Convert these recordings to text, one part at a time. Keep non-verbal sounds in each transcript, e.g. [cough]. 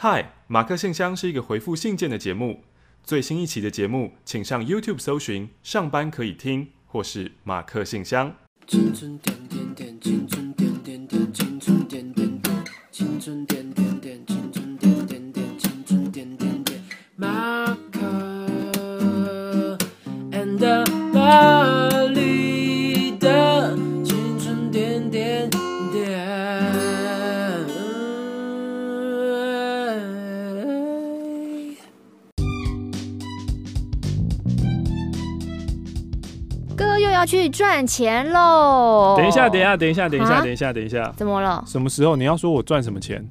嗨，马克信箱是一个回复信件的节目。最新一期的节目，请上 YouTube 搜寻“上班可以听”或是“马克信箱”。青春点点点，青春点点点，青春点点点，青春点点点，青春点点点，青春点点点。马克 and Marie 去赚钱喽！等一下，等一下，等一下，等一下，啊等一下，等一下，怎么了？什么时候你要说我赚什么钱？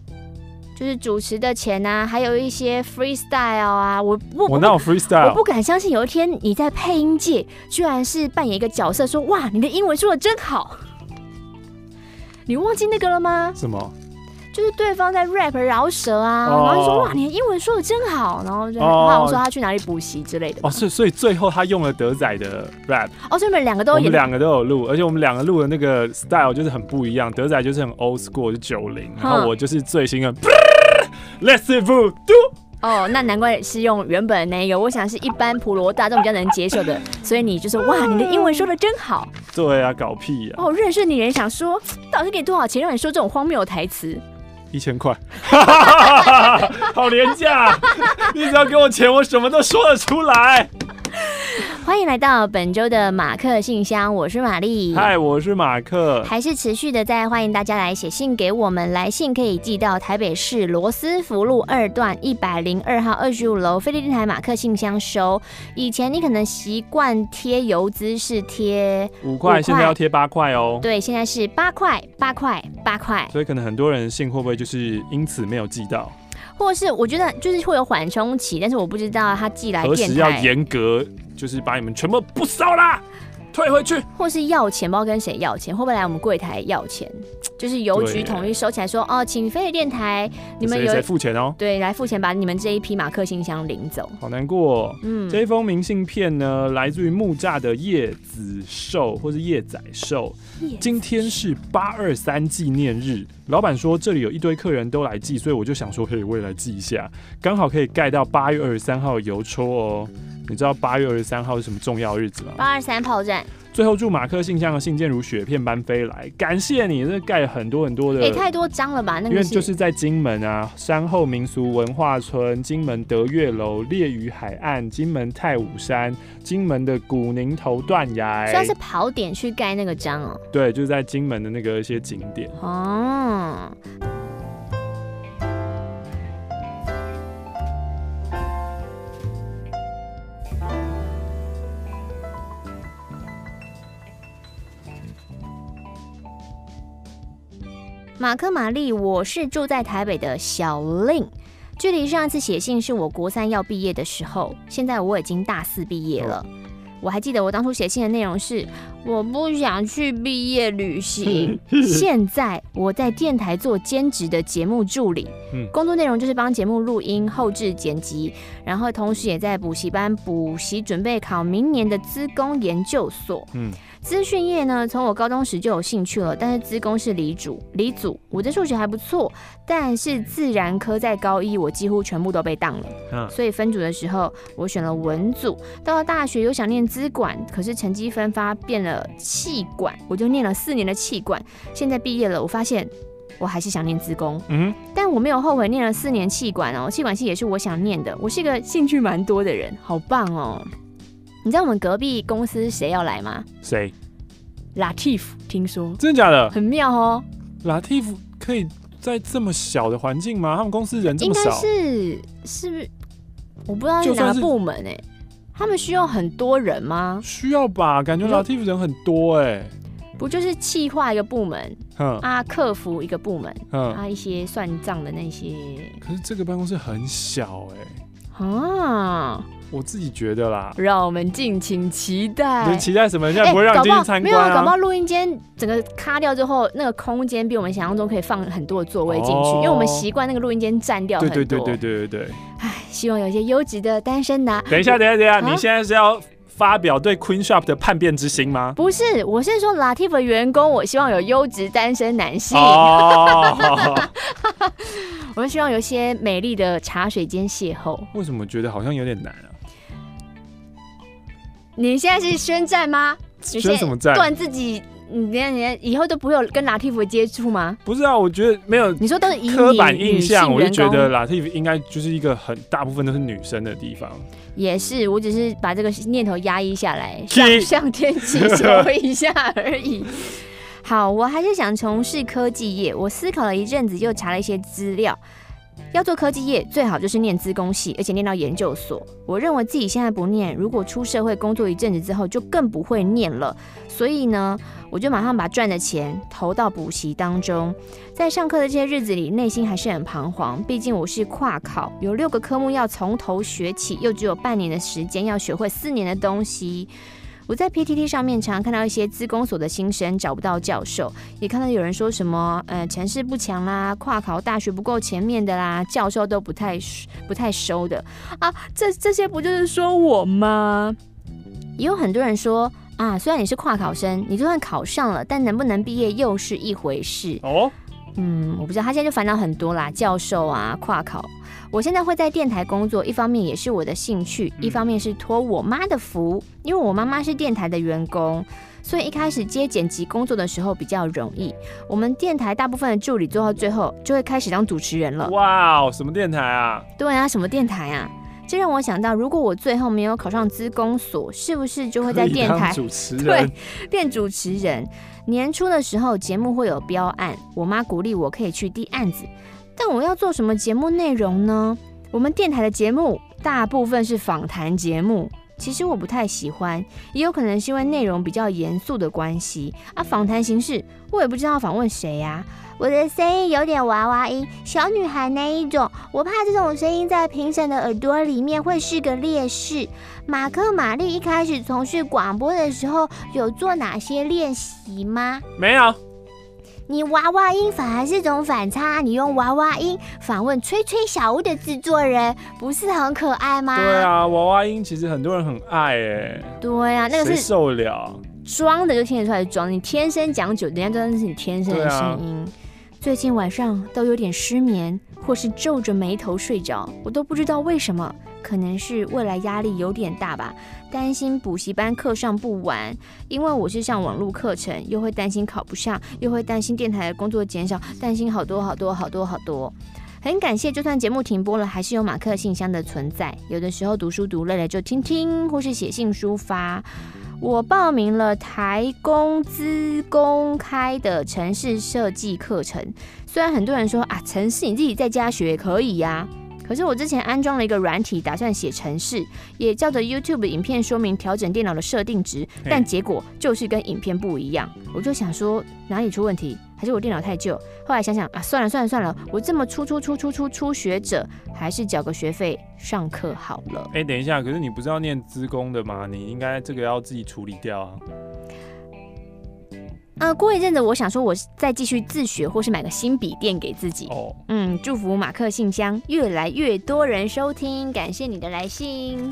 就是主持的钱啊，还有一些 freestyle 啊，我不，我哪有 freestyle？我不敢相信有一天你在配音界居然是扮演一个角色说，说哇，你的英文说的真好。你忘记那个了吗？什么？就是对方在 rap 饶舌啊，哦、然后就说哇，你的英文说的真好，然后就好像说他去哪里补习之类的。哦，所以所以最后他用了德仔的 rap。哦，所以你们两个都有，我们两个都有录，而且我们两个录的那个 style 就是很不一样。德仔就是很 old school，就九零，然后我就是最新的。Let's do。哦，那难怪是用原本的那个，我想是一般普罗大众比较能接受的，所以你就说哇，你的英文说的真好。对啊，搞屁呀、啊！哦，认识你人想说，到底给你多少钱让你说这种荒谬的台词？一千块，[laughs] 好廉价！你只要给我钱，我什么都说得出来。[laughs] 欢迎来到本周的马克信箱，我是玛丽。嗨，我是马克。还是持续的在欢迎大家来写信给我们，来信可以寄到台北市罗斯福路二段一百零二号二十五楼飞利电台马克信箱收。以前你可能习惯贴邮资是贴五块，现在要贴八块哦。对，现在是八块，八块，八块。所以可能很多人信会不会就是因此没有寄到？或是我觉得就是会有缓冲期，但是我不知道他寄来电台何时要严格，就是把你们全部不收啦，退回去，或是要钱，不知道跟谁要钱，会不会来我们柜台要钱？[tsk] 就是邮局统一收起来说，哦，请飞的电台，你们有谁付钱哦？对，来付钱，把你们这一批马克信箱领走。好难过哦，嗯，这一封明信片呢，来自于木栅的叶子寿或是叶仔寿。今天是八二三纪念日，老板说这里有一堆客人都来寄，所以我就想说可以我也来寄一下，刚好可以盖到八月二十三号邮戳哦。你知道八月二十三号是什么重要日子吗？八二三炮战。最后祝马克信箱的信件如雪片般飞来，感谢你，这盖了很多很多的，也、欸、太多章了吧？那个、因为就是在金门啊，山后民俗文化村、金门德月楼、烈屿海岸、金门太武山、金门的古宁头断崖，算是跑点去盖那个章哦。对，就是在金门的那个一些景点哦。马克玛丽，我是住在台北的小令，距离上一次写信是我国三要毕业的时候，现在我已经大四毕业了。我还记得我当初写信的内容是我不想去毕业旅行。[laughs] 现在我在电台做兼职的节目助理，工作内容就是帮节目录音、后置、剪辑，然后同时也在补习班补习，准备考明年的资工研究所。嗯。资讯业呢，从我高中时就有兴趣了，但是资工是理组，理组我的数学还不错，但是自然科在高一我几乎全部都被当了，嗯，所以分组的时候我选了文组，到了大学又想念资管，可是成绩分发变了企管，我就念了四年的气管，现在毕业了，我发现我还是想念资工，嗯，但我没有后悔念了四年气管哦，气管系也是我想念的，我是一个兴趣蛮多的人，好棒哦。你知道我们隔壁公司谁要来吗？谁？Latif，听说真的假的？很妙哦。Latif 可以在这么小的环境吗？他们公司人这么少？应该是是不是？我不知道是哪个部门哎、欸。他们需要很多人吗？需要吧，感觉 Latif 人很多哎、欸。不就是企划一个部门，啊，客服一个部门，啊，一些算账的那些。可是这个办公室很小哎、欸。啊。我自己觉得啦，让我们敬请期待。你期待什么？现在不会让你进去参观、啊欸、没有，搞不好录音间整个卡掉之后，那个空间比我们想象中可以放很多的座位进去，哦、因为我们习惯那个录音间占掉很多。对对对对对对对。唉，希望有一些优质的单身男。等一下，等一下，等一下，啊、你现在是要发表对 Queen Shop 的叛变之心吗？不是，我是说 Latif 的员工，我希望有优质单身男性。哦，[laughs] 我们希望有一些美丽的茶水间邂逅。为什么觉得好像有点难啊？你现在是宣战吗？宣什么战？断自己。你连连以后都不会有跟 Latif 接触吗？不是啊，我觉得没有。你说都是刻板印象，我就觉得 Latif 应该就是一个很大部分都是女生的地方。也是，我只是把这个念头压抑下来，向向天祈求一下而已。[laughs] 好，我还是想从事科技业。我思考了一阵子，又查了一些资料。要做科技业，最好就是念资工系，而且念到研究所。我认为自己现在不念，如果出社会工作一阵子之后，就更不会念了。所以呢，我就马上把赚的钱投到补习当中。在上课的这些日子里，内心还是很彷徨。毕竟我是跨考，有六个科目要从头学起，又只有半年的时间要学会四年的东西。我在 PTT 上面常看到一些资工所的新生找不到教授，也看到有人说什么，呃，城市不强啦，跨考大学不够前面的啦，教授都不太不太收的啊，这这些不就是说我吗？也有很多人说啊，虽然你是跨考生，你就算考上了，但能不能毕业又是一回事哦。嗯，我不知道，他现在就烦恼很多啦，教授啊，跨考。我现在会在电台工作，一方面也是我的兴趣，一方面是托我妈的福，因为我妈妈是电台的员工，所以一开始接剪辑工作的时候比较容易。我们电台大部分的助理做到最后就会开始当主持人了。哇哦，什么电台啊？对啊，什么电台啊？这让我想到，如果我最后没有考上资工所，是不是就会在电台主持 [laughs] 人？对，变主持人。年初的时候节目会有标案，我妈鼓励我可以去递案子。但我要做什么节目内容呢？我们电台的节目大部分是访谈节目，其实我不太喜欢，也有可能是因为内容比较严肃的关系啊。访谈形式我也不知道访问谁呀。我的声音有点娃娃音，小女孩那一种，我怕这种声音在评审的耳朵里面会是个劣势。马克玛丽一开始从事广播的时候有做哪些练习吗？没有。你娃娃音反而是种反差，你用娃娃音访问吹吹小屋的制作人，不是很可爱吗？对啊，娃娃音其实很多人很爱哎。对啊，那个是谁受了？装的就听得出来装，你天生讲久，人家真的是你天生的声音。最近晚上都有点失眠，或是皱着眉头睡着，我都不知道为什么。可能是未来压力有点大吧，担心补习班课上不完，因为我是上网络课程，又会担心考不上，又会担心电台的工作减少，担心好多好多好多好多。很感谢，就算节目停播了，还是有马克信箱的存在。有的时候读书读累了就听听，或是写信抒发。我报名了台工资公开的城市设计课程，虽然很多人说啊，城市你自己在家学也可以呀。可是我之前安装了一个软体，打算写程式，也照着 YouTube 影片说明调整电脑的设定值，但结果就是跟影片不一样。我就想说哪里出问题，还是我电脑太旧？后来想想啊，算了算了算了，我这么初初初初初初学者，还是缴个学费上课好了。哎、欸，等一下，可是你不是要念资工的吗？你应该这个要自己处理掉啊。呃，过一阵子，我想说，我再继续自学，或是买个新笔电给自己。哦，嗯，祝福马克信箱越来越多人收听，感谢你的来信。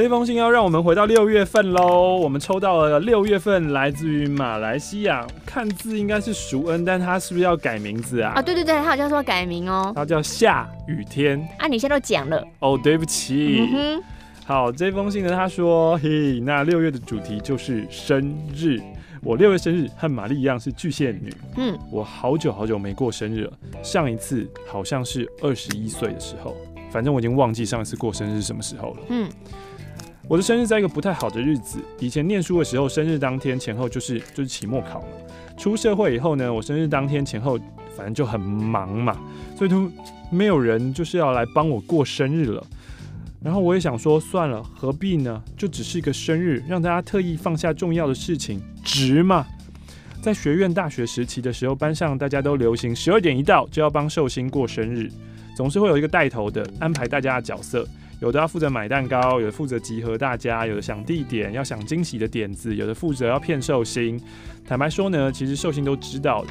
这封信要让我们回到六月份喽。我们抽到了六月份来自于马来西亚，看字应该是熟恩，但他是不是要改名字啊？啊，对对对，他好像说要改名哦。他叫夏雨天。啊，你现在都讲了。哦，对不起。嗯。好，这封信呢，他说：“嘿，那六月的主题就是生日。我六月生日和玛丽一样是巨蟹女。嗯，我好久好久没过生日了，上一次好像是二十一岁的时候，反正我已经忘记上一次过生日是什么时候了。嗯。”我的生日在一个不太好的日子。以前念书的时候，生日当天前后就是就是期末考嘛。出社会以后呢，我生日当天前后反正就很忙嘛，所以都没有人就是要来帮我过生日了。然后我也想说，算了，何必呢？就只是一个生日，让大家特意放下重要的事情，值吗？在学院大学时期的时候，班上大家都流行十二点一到就要帮寿星过生日，总是会有一个带头的安排大家的角色。有的要负责买蛋糕，有的负责集合大家，有的想地点，要想惊喜的点子，有的负责要骗寿星。坦白说呢，其实寿星都知道的。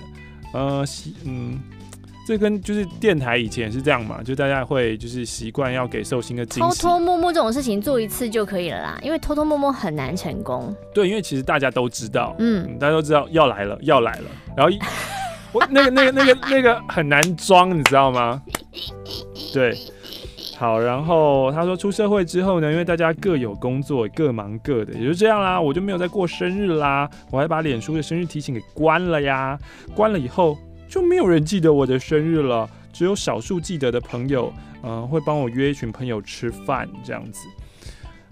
呃，嗯，这跟就是电台以前是这样嘛，就大家会就是习惯要给寿星的惊喜，偷偷摸摸这种事情做一次就可以了啦，因为偷偷摸摸很难成功。对，因为其实大家都知道，嗯，嗯，大家都知道要来了，要来了，然后我那个那个那个那个很难装，你知道吗？对。好，然后他说出社会之后呢，因为大家各有工作，各忙各的，也就这样啦。我就没有再过生日啦，我还把脸书的生日提醒给关了呀。关了以后就没有人记得我的生日了，只有少数记得的朋友，嗯、会帮我约一群朋友吃饭这样子。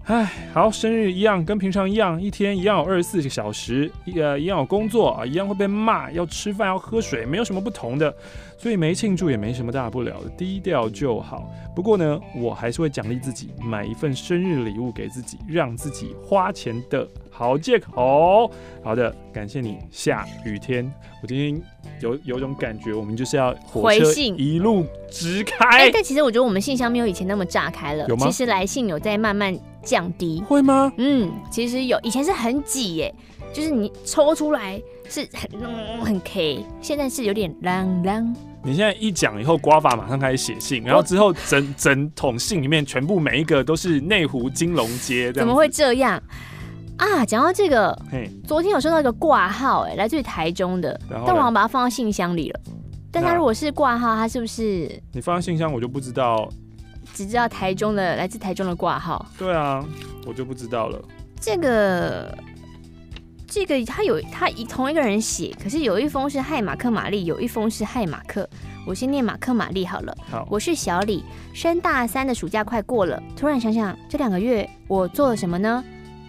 唉，好，生日一样，跟平常一样，一天一样有二十四个小时，呃，一样有工作啊，一样会被骂，要吃饭要喝水，没有什么不同的，所以没庆祝也没什么大不了的，低调就好。不过呢，我还是会奖励自己，买一份生日礼物给自己，让自己花钱的好借口。好的，感谢你，下雨天，我今天有有种感觉，我们就是要火车一路直开。哎、欸，但其实我觉得我们信箱没有以前那么炸开了，有吗？其实来信有在慢慢。降低会吗？嗯，其实有，以前是很挤耶，就是你抽出来是很、嗯、很 K，现在是有点啷啷。你现在一讲以后，瓜法马上开始写信，然后之后整 [laughs] 整桶信里面全部每一个都是内湖金龙街，怎么会这样啊？讲到这个，昨天有收到一个挂号，哎，来自于台中的，但我好像把它放到信箱里了。但他如果是挂号，他是不是？你放到信箱，我就不知道。只知道台中的来自台中的挂号，对啊，我就不知道了。这个这个他有他一同一个人写，可是有一封是害马克玛丽，有一封是害马克。我先念马克玛丽好了。好，我是小李，升大三的暑假快过了，突然想想这两个月我做了什么呢？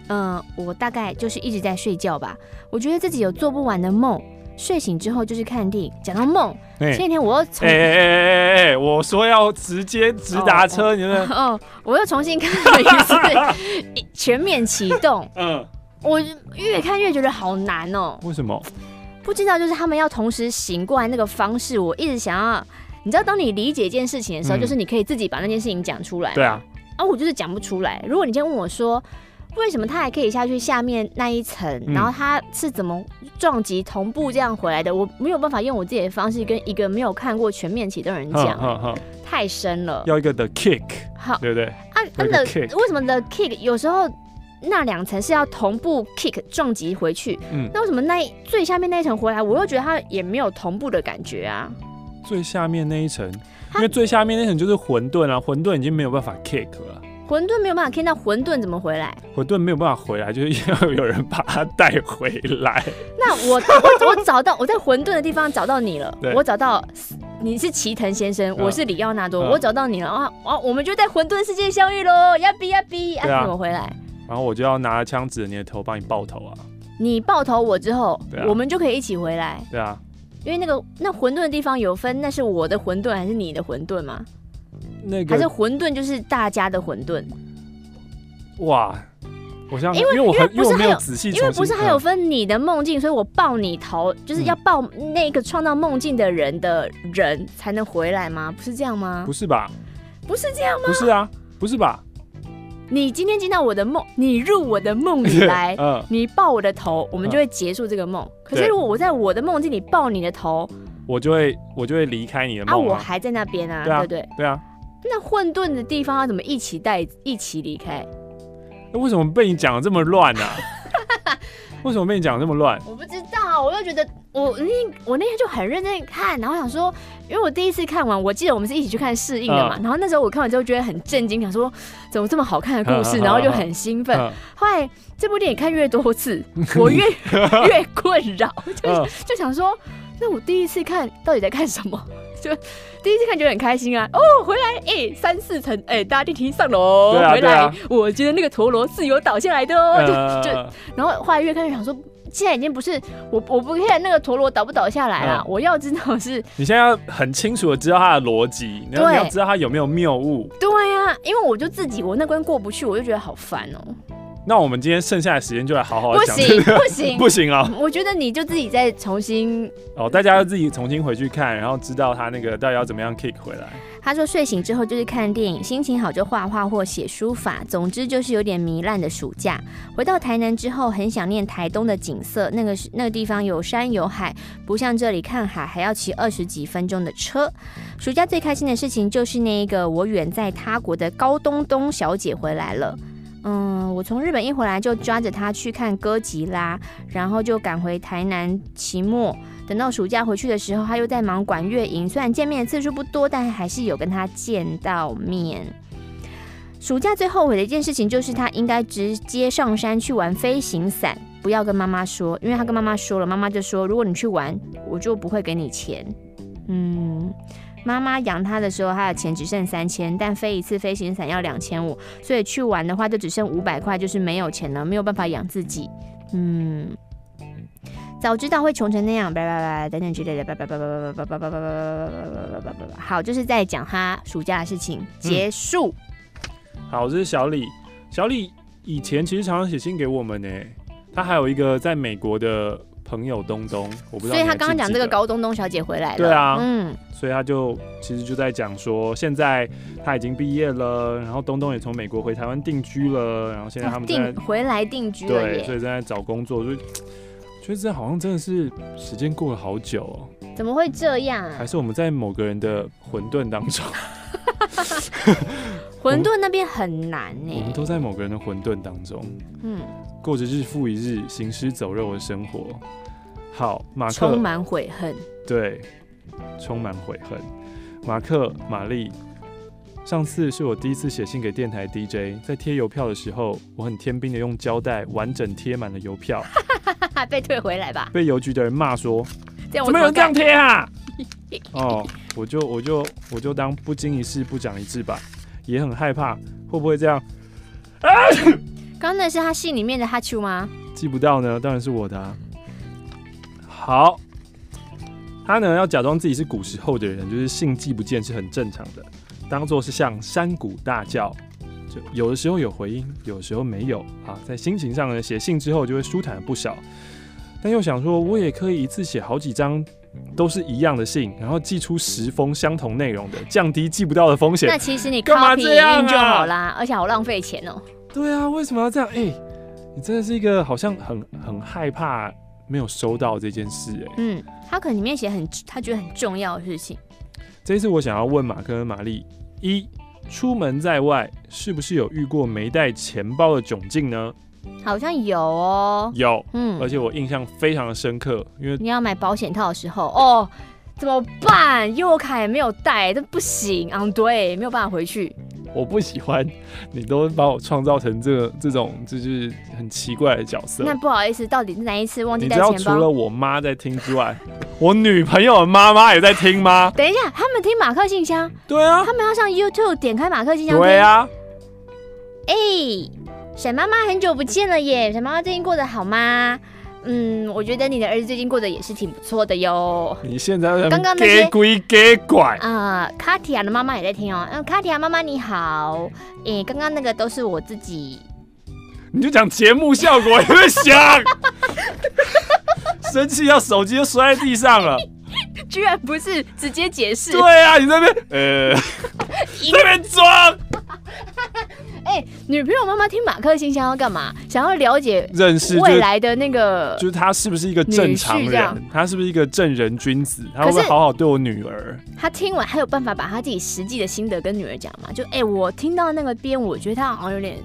嗯，我大概就是一直在睡觉吧。我觉得自己有做不完的梦。睡醒之后就去看电影，讲到梦，前几天我又重，哎哎哎哎哎，我说要直接直达车，你们哦，我又重新看了一次 [laughs]《全面启动》，嗯，我越看越觉得好难哦。为什么？[laughs] 不知道，就是他们要同时醒过来那个方式，我一直想要，你知道，当你理解一件事情的时候，嗯、就是你可以自己把那件事情讲出来，对啊，啊，我就是讲不出来。如果你今天问我说，为什么他还可以下去下面那一层？嗯、然后他是怎么撞击同步这样回来的？我没有办法用我自己的方式跟一个没有看过全面启动的人讲，太深了。要一个 the kick，好，对不对？啊，那 the 为什么 the kick 有时候那两层是要同步 kick 撞击回去？嗯，那为什么那最下面那一层回来，我又觉得它也没有同步的感觉啊？最下面那一层，因为最下面那层就是混沌啊，混沌已经没有办法 kick 了。混沌没有办法看到馄饨怎么回来？馄饨没有办法回来，就是要有人把它带回来。[laughs] 那我我我找到我在馄饨的地方找到你了，我找到你是齐藤先生，嗯、我是里奥纳多，嗯、我找到你了啊啊！我们就在馄饨世界相遇喽！呀比呀比，啊，怎么回来？然后我就要拿枪指着你的头，帮你爆头啊！你爆头我之后，啊、我们就可以一起回来。对啊，因为那个那混沌的地方有分，那是我的混沌还是你的混沌吗？那个还是混沌就是大家的混沌。哇，我想，因为因为我不是还有仔细，因为不是还有分你的梦境，所以我抱你头，就是要抱那个创造梦境的人的人才能回来吗？不是这样吗？不是吧？不是这样吗？不是啊，不是吧？你今天进到我的梦，你入我的梦里来，[laughs] 嗯，你抱我的头，我们就会结束这个梦。可是如果我在我的梦境里抱你的头，我就会我就会离开你的梦啊，我还在那边啊，对不对？对啊。那混沌的地方要怎么一起带一起离开？那为什么被你讲的这么乱呢？[laughs] 为什么被你讲的这么乱？我不知道，我就觉得我那我那天就很认真看，然后想说，因为我第一次看完，我记得我们是一起去看试映的嘛，然后那时候我看完之后觉得很震惊，想说怎么这么好看的故事，然后就很兴奋。后来这部电影看越多次，我越 [laughs] 越困扰，就就想说，那我第一次看到底在看什么？就第一次看觉得很开心啊！哦，回来哎、欸，三四层哎，搭电梯上楼，啊、回来，啊、我觉得那个陀螺是有倒下来的哦。呃、就就，然后后来越看越想说，现在已经不是我我不看那个陀螺倒不倒下来了，呃、我要知道是。你现在要很清楚的知道它的逻辑，你要，你要知道它有没有谬误。对呀、啊，因为我就自己我那关过不去，我就觉得好烦哦。那我们今天剩下的时间就来好好讲。不行不行 [laughs] 不行啊！我觉得你就自己再重新哦，大家要自己重新回去看，然后知道他那个到底要怎么样 kick 回来。他说睡醒之后就是看电影，心情好就画画或写书法，总之就是有点糜烂的暑假。回到台南之后，很想念台东的景色，那个是那个地方有山有海，不像这里看海还要骑二十几分钟的车。暑假最开心的事情就是那一个我远在他国的高东东小姐回来了。嗯，我从日本一回来就抓着他去看哥吉拉，然后就赶回台南期末。等到暑假回去的时候，他又在忙管乐营，虽然见面的次数不多，但还是有跟他见到面。暑假最后悔的一件事情就是他应该直接上山去玩飞行伞，不要跟妈妈说，因为他跟妈妈说了，妈妈就说如果你去玩，我就不会给你钱。嗯。妈妈养他的时候，他的钱只剩三千，但飞一次飞行伞要两千五，所以去玩的话就只剩五百块，就是没有钱了，没有办法养自己。嗯，早知道会穷成那样，拜拜拜等等之类的，拜拜拜拜拜拜拜拜拜拜拜拜拜拜拜。好，就是在讲他暑假的事情。结束。好，这是小李。小李以前其实常常写信给我们呢。他还有一个在美国的。朋友东东，我不知道。所以他刚刚讲这个高东东小姐回来了。对啊，嗯，所以他就其实就在讲说，现在他已经毕业了，然后东东也从美国回台湾定居了，然后现在他们在定回来定居了，对，所以正在找工作，所以觉得这好像真的是时间过了好久哦。怎么会这样啊？还是我们在某个人的混沌当中？[laughs] 混沌那边很难呢。我们都在某个人的混沌当中，嗯，过着日复一日行尸走肉的生活。好，马克充满悔恨。对，充满悔恨。马克、玛丽，上次是我第一次写信给电台 DJ，在贴邮票的时候，我很天兵的用胶带完整贴满了邮票，[laughs] 被退回来吧？被邮局的人骂说，怎么有人这样贴啊？[laughs] 哦，我就我就我就当不经一事不长一智吧，也很害怕会不会这样。刚刚那是他信里面的哈丘吗？寄不到呢，当然是我的啊。好，他呢要假装自己是古时候的人，就是信寄不见是很正常的，当做是向山谷大叫，就有的时候有回音，有的时候没有啊。在心情上呢，写信之后就会舒坦了不少，但又想说，我也可以一次写好几张都是一样的信，然后寄出十封相同内容的，降低寄不到的风险。那其实你 copy 印就好啦，而且好浪费钱哦。对啊，为什么要这样？哎、欸，你真的是一个好像很很害怕。没有收到这件事，哎，嗯，他可能里面写很，他觉得很重要的事情。这一次我想要问马克跟玛丽：一，出门在外是不是有遇过没带钱包的窘境呢？好像有哦，有，嗯，而且我印象非常的深刻，因为你要买保险套的时候，哦，怎么办？悠游卡也没有带，这不行，嗯，对，没有办法回去。我不喜欢 [laughs] 你都把我创造成这个这种就是很奇怪的角色。那不好意思，到底是哪一次忘记带钱包？你知道除了我妈在听之外，[laughs] 我女朋友的妈妈也在听吗？等一下，他们听马克信箱。对啊，他们要上 YouTube 点开马克信箱。对啊。哎、欸，沈妈妈很久不见了耶！沈妈妈最近过得好吗？嗯，我觉得你的儿子最近过得也是挺不错的哟。你现在刚刚那些鬼给拐啊，卡提亚的妈妈也在听哦。嗯，卡提亚妈妈你好。诶，刚刚那个都是我自己。你就讲节目效果，你会想 [laughs] 生气，要手机就摔在地上了。[laughs] 居然不是直接解释。对啊，你那边 [laughs] 呃，[laughs] 那边装。哎、欸，女朋友妈妈听马克信箱要干嘛？想要了解认识未来的那个，就是他是不是一个正常人？他是不是一个正人君子？他会不会好好对我女儿？他听完还有办法把他自己实际的心得跟女儿讲吗？就哎、欸，我听到那个边，我觉得他好像有点。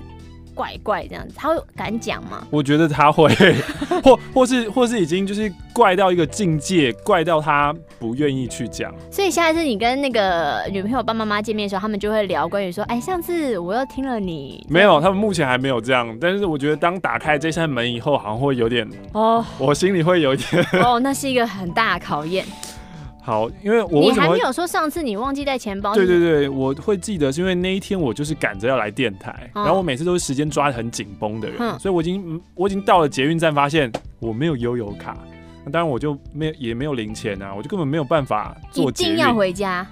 怪怪这样子，他会敢讲吗？我觉得他会，[laughs] 或或是或是已经就是怪到一个境界，怪到他不愿意去讲。所以下一次你跟那个女朋友爸妈妈见面的时候，他们就会聊关于说，哎，上次我又听了你。没有，他们目前还没有这样。但是我觉得当打开这扇门以后，好像会有点哦，我心里会有一点哦，那是一个很大的考验。好，因为我还没有说上次你忘记带钱包。对对对，我会记得是因为那一天我就是赶着要来电台，嗯、然后我每次都是时间抓的很紧绷的人，嗯、所以我已经我已经到了捷运站，发现我没有悠游卡，那当然我就没有也没有零钱啊，我就根本没有办法做捷定要回家。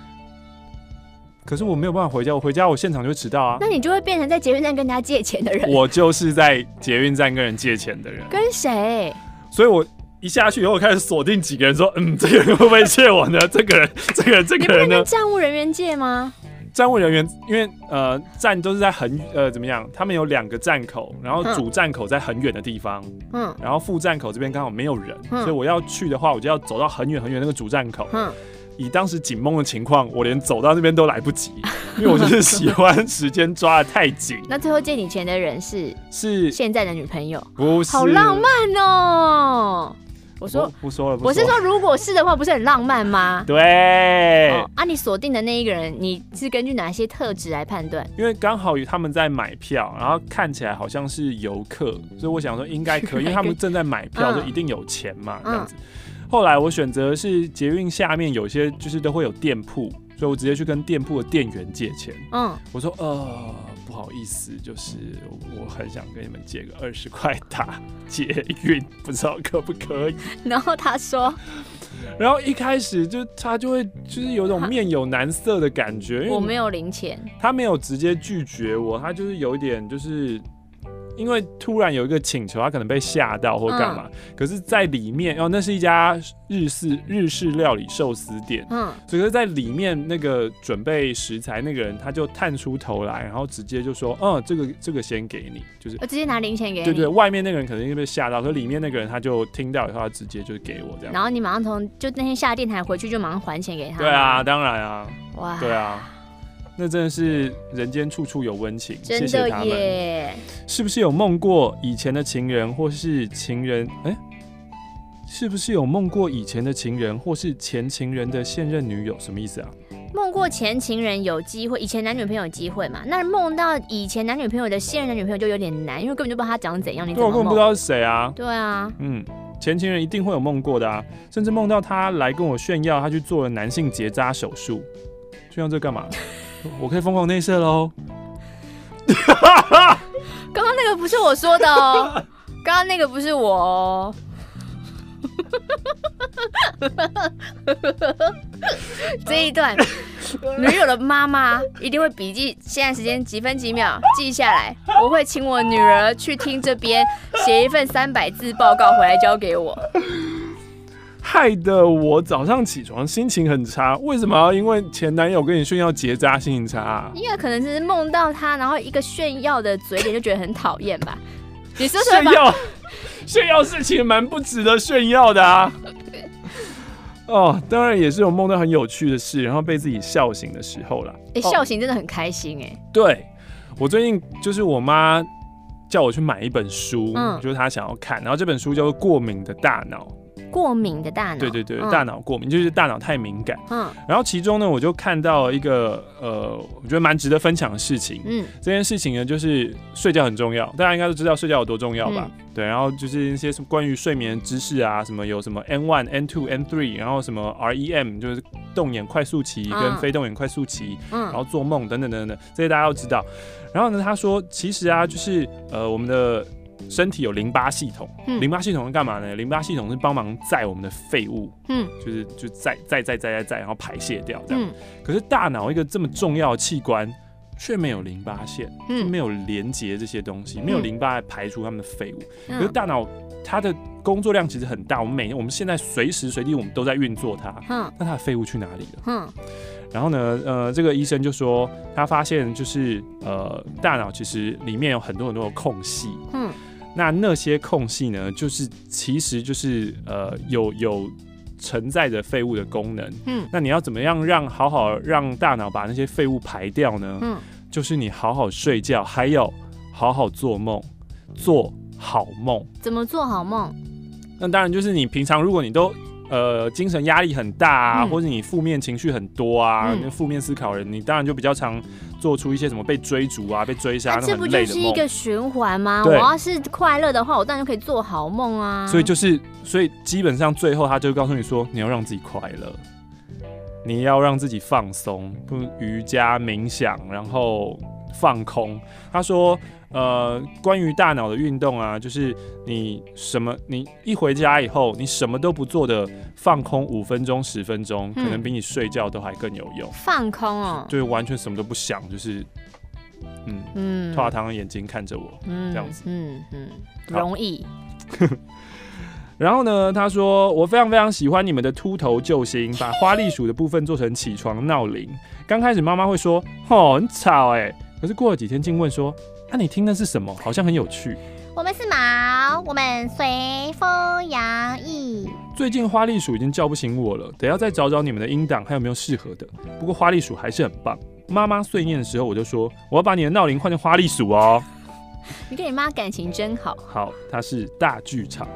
可是我没有办法回家，我回家我现场就会迟到啊。那你就会变成在捷运站跟人家借钱的人。我就是在捷运站跟人借钱的人。跟谁？所以我。一下去以后，我开始锁定几个人，说：“嗯，这个人会不会借我呢？[laughs] 这个人，这个人，这个人呢？”站务人员借吗？站务人员因为呃站都是在很呃怎么样，他们有两个站口，然后主站口在很远的地方，嗯，然后副站口这边刚好没有人，嗯，所以我要去的话，我就要走到很远很远那个主站口，嗯。以当时紧绷的情况，我连走到那边都来不及，[laughs] 因为我就是喜欢时间抓的太紧。那最后借你钱的人是是现在的女朋友？不是，好浪漫哦！我说不说了，我是说，如果是的话，不是很浪漫吗？对。哦、啊，你锁定的那一个人，你是根据哪些特质来判断？因为刚好他们在买票，然后看起来好像是游客，所以我想说应该可以，[laughs] 因为他们正在买票，就一定有钱嘛，嗯、这样子。后来我选择是捷运下面有些就是都会有店铺，所以我直接去跟店铺的店员借钱。嗯，我说呃不好意思，就是我很想跟你们借个二十块打捷运，不知道可不可以？[laughs] 然后他说，然后一开始就他就会就是有种面有难色的感觉，因为我没有零钱，他没有直接拒绝我，他就是有一点就是。因为突然有一个请求，他可能被吓到或干嘛，嗯、可是，在里面哦，那是一家日式日式料理寿司店，嗯，所以在里面那个准备食材那个人，他就探出头来，然后直接就说，嗯，这个这个先给你，就是我直接拿零钱给你，对对，外面那个人可能因为被吓到，所以里面那个人他就听到以后，他直接就给我这样，然后你马上从就那天下电台回去就马上还钱给他，对啊，当然啊，哇，对啊。那真的是人间处处有温情，谢谢他们。是不是有梦过以前的情人，或是情人？哎、欸，是不是有梦过以前的情人，或是前情人的现任女友？什么意思啊？梦过前情人有机会，以前男女朋友有机会嘛？那梦到以前男女朋友的现任男女朋友就有点难，因为根本就不知道他长怎样。你怎么梦？我根本不知道是谁啊？对啊，嗯，前情人一定会有梦过的啊，甚至梦到他来跟我炫耀，他去做了男性结扎手术，炫耀这干嘛？我可以疯狂内射喽！[laughs] 刚刚那个不是我说的哦，[laughs] 刚刚那个不是我哦。[laughs] 这一段，女友的妈妈一定会笔记，现在时间几分几秒记下来。我会请我女儿去听这边，写一份三百字报告回来交给我。害得我早上起床心情很差，为什么要因为前男友跟你炫耀结扎心情差啊？因为可能只是梦到他，然后一个炫耀的嘴脸就觉得很讨厌吧。你说炫耀，[laughs] 炫耀事情蛮不值得炫耀的啊。[laughs] 哦，当然也是有梦到很有趣的事，然后被自己笑醒的时候了。哎、欸，笑醒真的很开心哎、欸。对，我最近就是我妈叫我去买一本书，嗯，就是她想要看，然后这本书叫做《过敏的大脑》。过敏的大脑，对对对，嗯、大脑过敏就是大脑太敏感。嗯，然后其中呢，我就看到一个呃，我觉得蛮值得分享的事情。嗯，这件事情呢，就是睡觉很重要，大家应该都知道睡觉有多重要吧？嗯、对，然后就是一些什么关于睡眠知识啊，什么有什么 N one、N two、N three，然后什么 REM，就是动眼快速期跟非动眼快速期，嗯，然后做梦等等等等，这些大家都知道。然后呢，他说其实啊，就是呃，我们的。身体有淋巴系统，淋巴系统是干嘛呢？淋巴系统是帮忙载我们的废物，嗯，就是就载载载载载载，然后排泄掉这样。嗯、可是大脑一个这么重要的器官，却没有淋巴腺，嗯，没有连接这些东西，没有淋巴来排除他们的废物。嗯、可是大脑它的工作量其实很大，我们每我们现在随时随地我们都在运作它，嗯，那它的废物去哪里了？嗯，然后呢，呃，这个医生就说他发现就是呃，大脑其实里面有很多很多的空隙，嗯。那那些空隙呢，就是其实就是呃有有存在着废物的功能。嗯，那你要怎么样让好好让大脑把那些废物排掉呢？嗯，就是你好好睡觉，还有好好做梦，做好梦。怎么做好梦？那当然就是你平常如果你都。呃，精神压力很大啊，嗯、或者你负面情绪很多啊，负、嗯、面思考人，你当然就比较常做出一些什么被追逐啊、被追杀那种累的梦。这不就是一个循环吗？我要是快乐的话，我当然就可以做好梦啊。所以就是，所以基本上最后他就告诉你说，你要让自己快乐，你要让自己放松，不瑜伽、冥想，然后放空。他说。呃，关于大脑的运动啊，就是你什么，你一回家以后，你什么都不做的放空五分钟、十分钟，嗯、可能比你睡觉都还更有用。放空哦，对，完全什么都不想，就是，嗯嗯，脱了糖的眼睛看着我，嗯、这样子，嗯嗯，容易。[laughs] 然后呢，他说我非常非常喜欢你们的秃头救星，把花栗鼠的部分做成起床闹铃。刚开始妈妈会说哦很吵哎，可是过了几天竟问说，那、啊、你听的是什么？好像很有趣。我们是毛，我们随风摇曳。最近花栗鼠已经叫不醒我了，得要再找找你们的音档，还有没有适合的？不过花栗鼠还是很棒。妈妈碎念的时候，我就说我要把你的闹铃换成花栗鼠哦。你跟你妈感情真好。好，它是大剧场。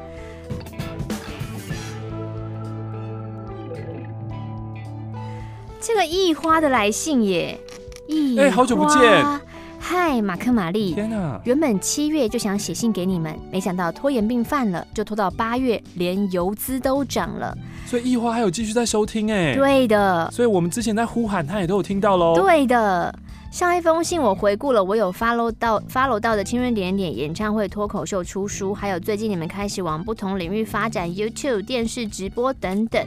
这个异花的来信耶，异哎，好久不见。嗨，马克玛丽。天哪！原本七月就想写信给你们，没想到拖延病犯了，就拖到八月，连油资都涨了。所以异花还有继续在收听哎。对的。所以我们之前在呼喊，他也都有听到喽。对的。上一封信我回顾了，我有 follow 到 follow 到的青春点点演唱会、脱口秀出书，还有最近你们开始往不同领域发展，YouTube、电视直播等等。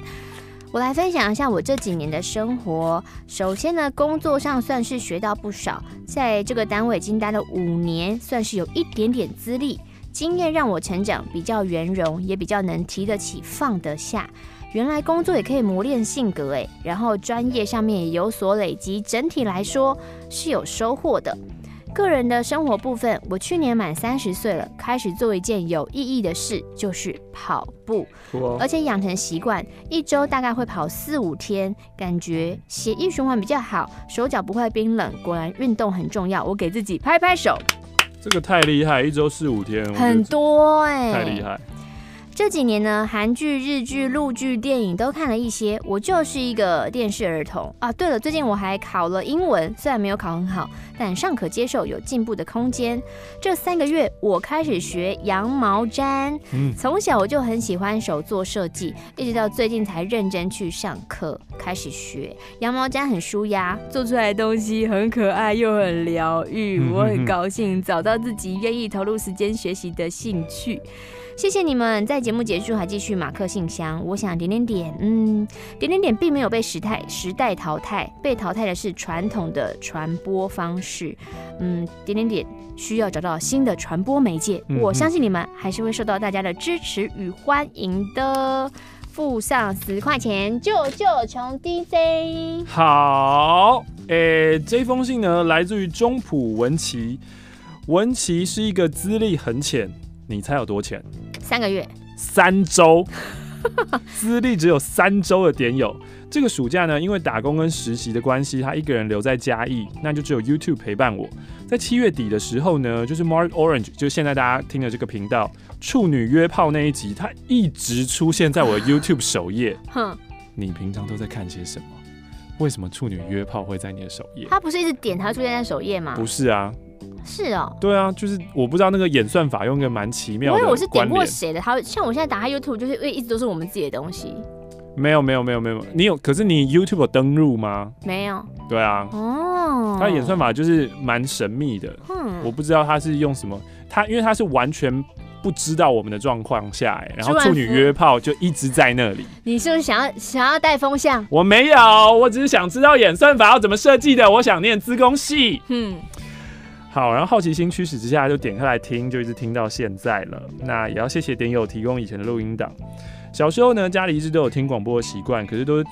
我来分享一下我这几年的生活。首先呢，工作上算是学到不少，在这个单位已经待了五年，算是有一点点资历，经验让我成长比较圆融，也比较能提得起放得下。原来工作也可以磨练性格诶，然后专业上面也有所累积，整体来说是有收获的。个人的生活部分，我去年满三十岁了，开始做一件有意义的事，就是跑步，而且养成习惯，一周大概会跑四五天，感觉血液循环比较好，手脚不会冰冷。果然运动很重要，我给自己拍拍手。这个太厉害，一周四五天，很多哎，太厉害。这几年呢，韩剧、日剧、陆剧、电影都看了一些。我就是一个电视儿童啊。对了，最近我还考了英文，虽然没有考很好，但尚可接受，有进步的空间。这三个月，我开始学羊毛毡。嗯，从小我就很喜欢手做设计，一直到最近才认真去上课，开始学羊毛毡，很舒压，做出来的东西很可爱又很疗愈。我很高兴找到自己愿意投入时间学习的兴趣。谢谢你们在节目结束还继续马克信箱。我想点点点，嗯，点点点并没有被时代时代淘汰，被淘汰的是传统的传播方式。嗯，点点点需要找到新的传播媒介。我相信你们还是会受到大家的支持与欢迎的。付上十块钱，救救穷 DJ。好，诶、欸，这封信呢来自于中普文琪。文琪是一个资历很浅，你猜有多浅？三个月，三周，[laughs] 资历只有三周的点友。这个暑假呢，因为打工跟实习的关系，他一个人留在嘉义，那就只有 YouTube 陪伴我。在七月底的时候呢，就是 Mark Orange，就是现在大家听的这个频道《处女约炮》那一集，他一直出现在我的 [laughs] YouTube 首页。哼，你平常都在看些什么？为什么《处女约炮》会在你的首页？他不是一直点他出现在首页吗？不是啊。是哦，对啊，就是我不知道那个演算法用个蛮奇妙的。因为我是点过谁的，他像我现在打开 YouTube，就是因为一直都是我们自己的东西。没有没有没有没有，你有？可是你 YouTube 有登入吗？没有。对啊。哦。他演算法就是蛮神秘的。嗯。我不知道他是用什么，他因为他是完全不知道我们的状况下，哎，然后处女约炮就一直在那里。你是不是想要想要带风向？我没有，我只是想知道演算法要怎么设计的。我想念资工系。嗯。好，然后好奇心驱使之下就点开来听，就一直听到现在了。那也要谢谢点友提供以前的录音档。小时候呢，家里一直都有听广播的习惯，可是都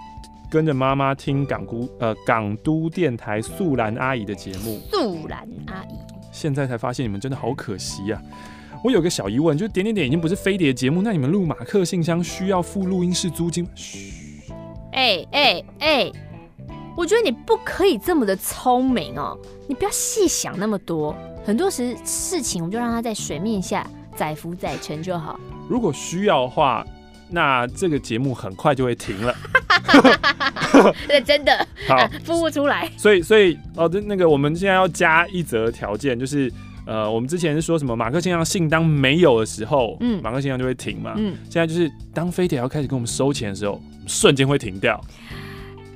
跟着妈妈听港都呃港都电台素兰阿姨的节目。素兰阿姨，现在才发现你们真的好可惜呀、啊！我有个小疑问，就是点点点已经不是飞碟节目，那你们录马克信箱需要付录音室租金吗？嘘，哎哎哎。我觉得你不可以这么的聪明哦，你不要细想那么多，很多时事情我们就让它在水面下载浮载沉就好。如果需要的话，那这个节目很快就会停了。[laughs] 对，真的，好，付不出来。所以，所以哦，那个我们现在要加一则条件，就是呃，我们之前是说什么马克信箱信当没有的时候，嗯，马克信箱就会停嘛，嗯，现在就是当飞碟要开始跟我们收钱的时候，瞬间会停掉。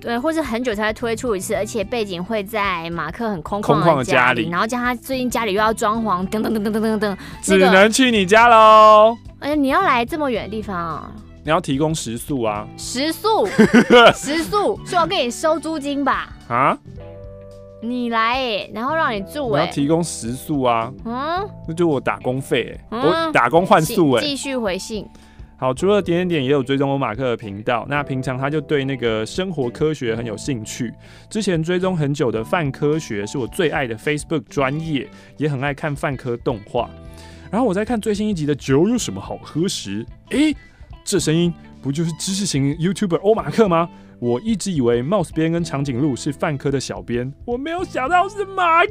对，或是很久才会推出一次，而且背景会在马克很空旷的家里，然后加他最近家里又要装潢，等等等等等等等，只能去你家喽。哎、欸，你要来这么远的地方啊？你要提供食宿啊？食宿，[laughs] 食宿，是我给你收租金吧？啊？你来哎，然后让你住哎，你要提供食宿啊？嗯，那就我打工费哎，嗯、我打工换宿哎。继续回信。好，除了点点点也有追踪欧马克的频道，那平常他就对那个生活科学很有兴趣。之前追踪很久的泛科学是我最爱的 Facebook 专业，也很爱看泛科动画。然后我在看最新一集的酒有什么好喝时，诶，这声音不就是知识型 YouTuber 欧马克吗？我一直以为 Mouse 边跟长颈鹿是泛科的小编，我没有想到是马克。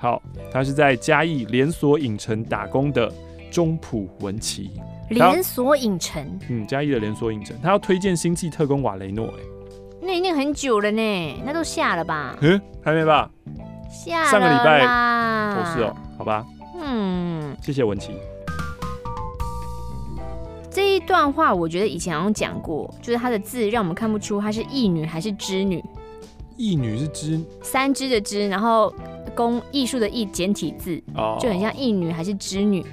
好，他是在嘉义连锁影城打工的。中普文奇，连锁影城，嗯，嘉义的连锁影城，他要推荐《星际特工瓦雷诺》哎，那已经很久了呢，那都下了吧？嗯，还没吧？下了上个礼拜。哦，是哦，好吧，嗯，谢谢文琪。这一段话我觉得以前好像讲过，就是他的字让我们看不出他是义女还是织女。义女是织，三只的织，然后工艺术的艺简体字，哦，就很像义女还是织女。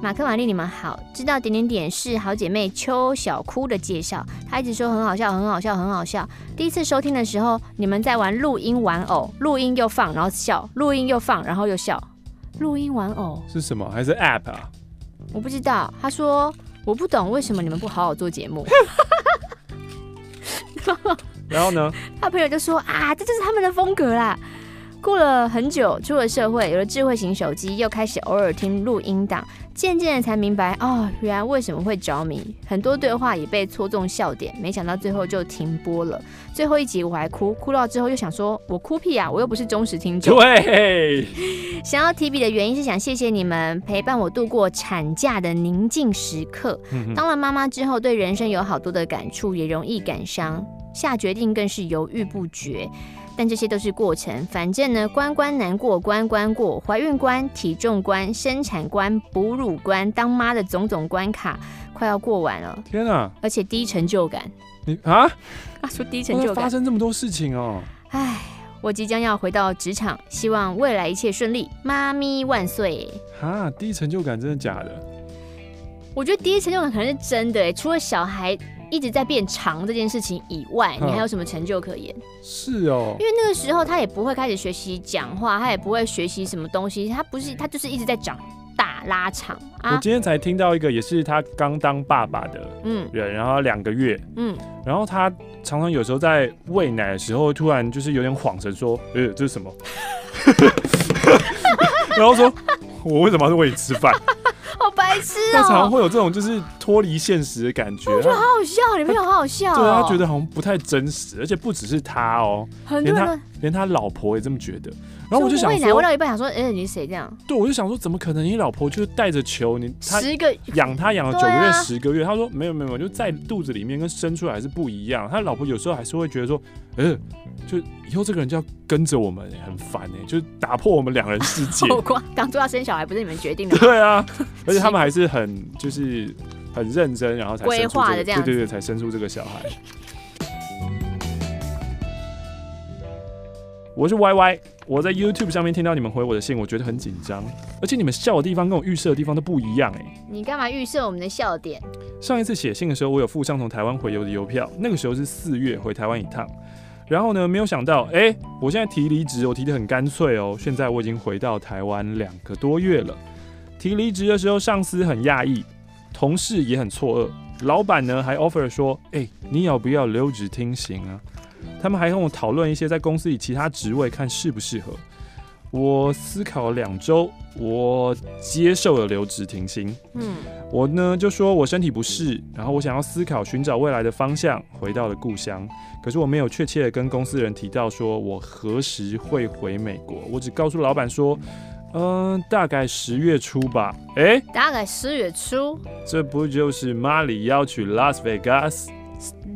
马克、玛丽，你们好。知道点点点是好姐妹邱小哭的介绍，她一直说很好笑，很好笑，很好笑。第一次收听的时候，你们在玩录音玩偶，录音又放，然后笑，录音又放，然后又笑。录音玩偶是什么？还是 App 啊？我不知道。他说我不懂为什么你们不好好做节目。[laughs] 然后呢？他朋友就说啊，这就是他们的风格啦。过了很久，出了社会，有了智慧型手机，又开始偶尔听录音档，渐渐的才明白，哦，原来为什么会着迷。很多对话也被戳中笑点，没想到最后就停播了。最后一集我还哭，哭到之后又想说，我哭屁啊，我又不是忠实听众。对，[laughs] 想要提笔的原因是想谢谢你们陪伴我度过产假的宁静时刻。当了妈妈之后，对人生有好多的感触，也容易感伤，下决定更是犹豫不决。但这些都是过程，反正呢，关关难过关关过，怀孕关、体重关、生产关、哺乳关，当妈的种种关卡快要过完了。天啊！而且低成就感。你啊？啊，说低成就感。发生这么多事情哦。唉，我即将要回到职场，希望未来一切顺利，妈咪万岁。啊，低成就感真的假的？我觉得低成就感可能是真的，除了小孩。一直在变长这件事情以外，你还有什么成就可言？是哦，因为那个时候他也不会开始学习讲话，他也不会学习什么东西，他不是，他就是一直在长大拉长啊。我今天才听到一个，也是他刚当爸爸的嗯人，然后两个月嗯，然后他常常有时候在喂奶的时候，突然就是有点恍神，说：“呃，这是什么？” [laughs] 然后说：“我为什么要喂你吃饭？” [laughs] 好白痴哦！他常常会有这种就是脱离现实的感觉。我觉得好好笑，你们有好好笑。对啊，他觉得好像不太真实，而且不只是他哦，很多人连他连他老婆也这么觉得。然后我就想说，喂到一半想说，哎，你是谁这样？对，我就想说，怎么可能？你老婆就是带着球，你十个养他养了九个月、十个月。他说没有没有，就在肚子里面跟生出来是不一样。他老婆有时候还是会觉得说，呃，就以后这个人就要跟着我们，很烦哎，就打破我们两人世界。[laughs] 当初要生小孩不是你们决定的？对啊，而且他们还是很就是很认真，然后才规划的这样，对对对，才生出这个小孩。我是 Y Y。我在 YouTube 上面听到你们回我的信，我觉得很紧张，而且你们笑的地方跟我预设的地方都不一样哎。你干嘛预设我们的笑点？上一次写信的时候，我有附上从台湾回邮的邮票，那个时候是四月回台湾一趟，然后呢，没有想到，哎、欸，我现在提离职，我提得很干脆哦。现在我已经回到台湾两个多月了，提离职的时候，上司很讶异，同事也很错愕，老板呢还 offer 说，哎、欸，你要不要留职听行啊？他们还跟我讨论一些在公司里其他职位，看适不适合。我思考了两周，我接受了留职停薪。嗯，我呢就说我身体不适，然后我想要思考寻找未来的方向，回到了故乡。可是我没有确切的跟公司人提到说我何时会回美国，我只告诉老板说，嗯、呃，大概十月初吧。哎、欸，大概十月初，这不就是马里要去拉斯维加斯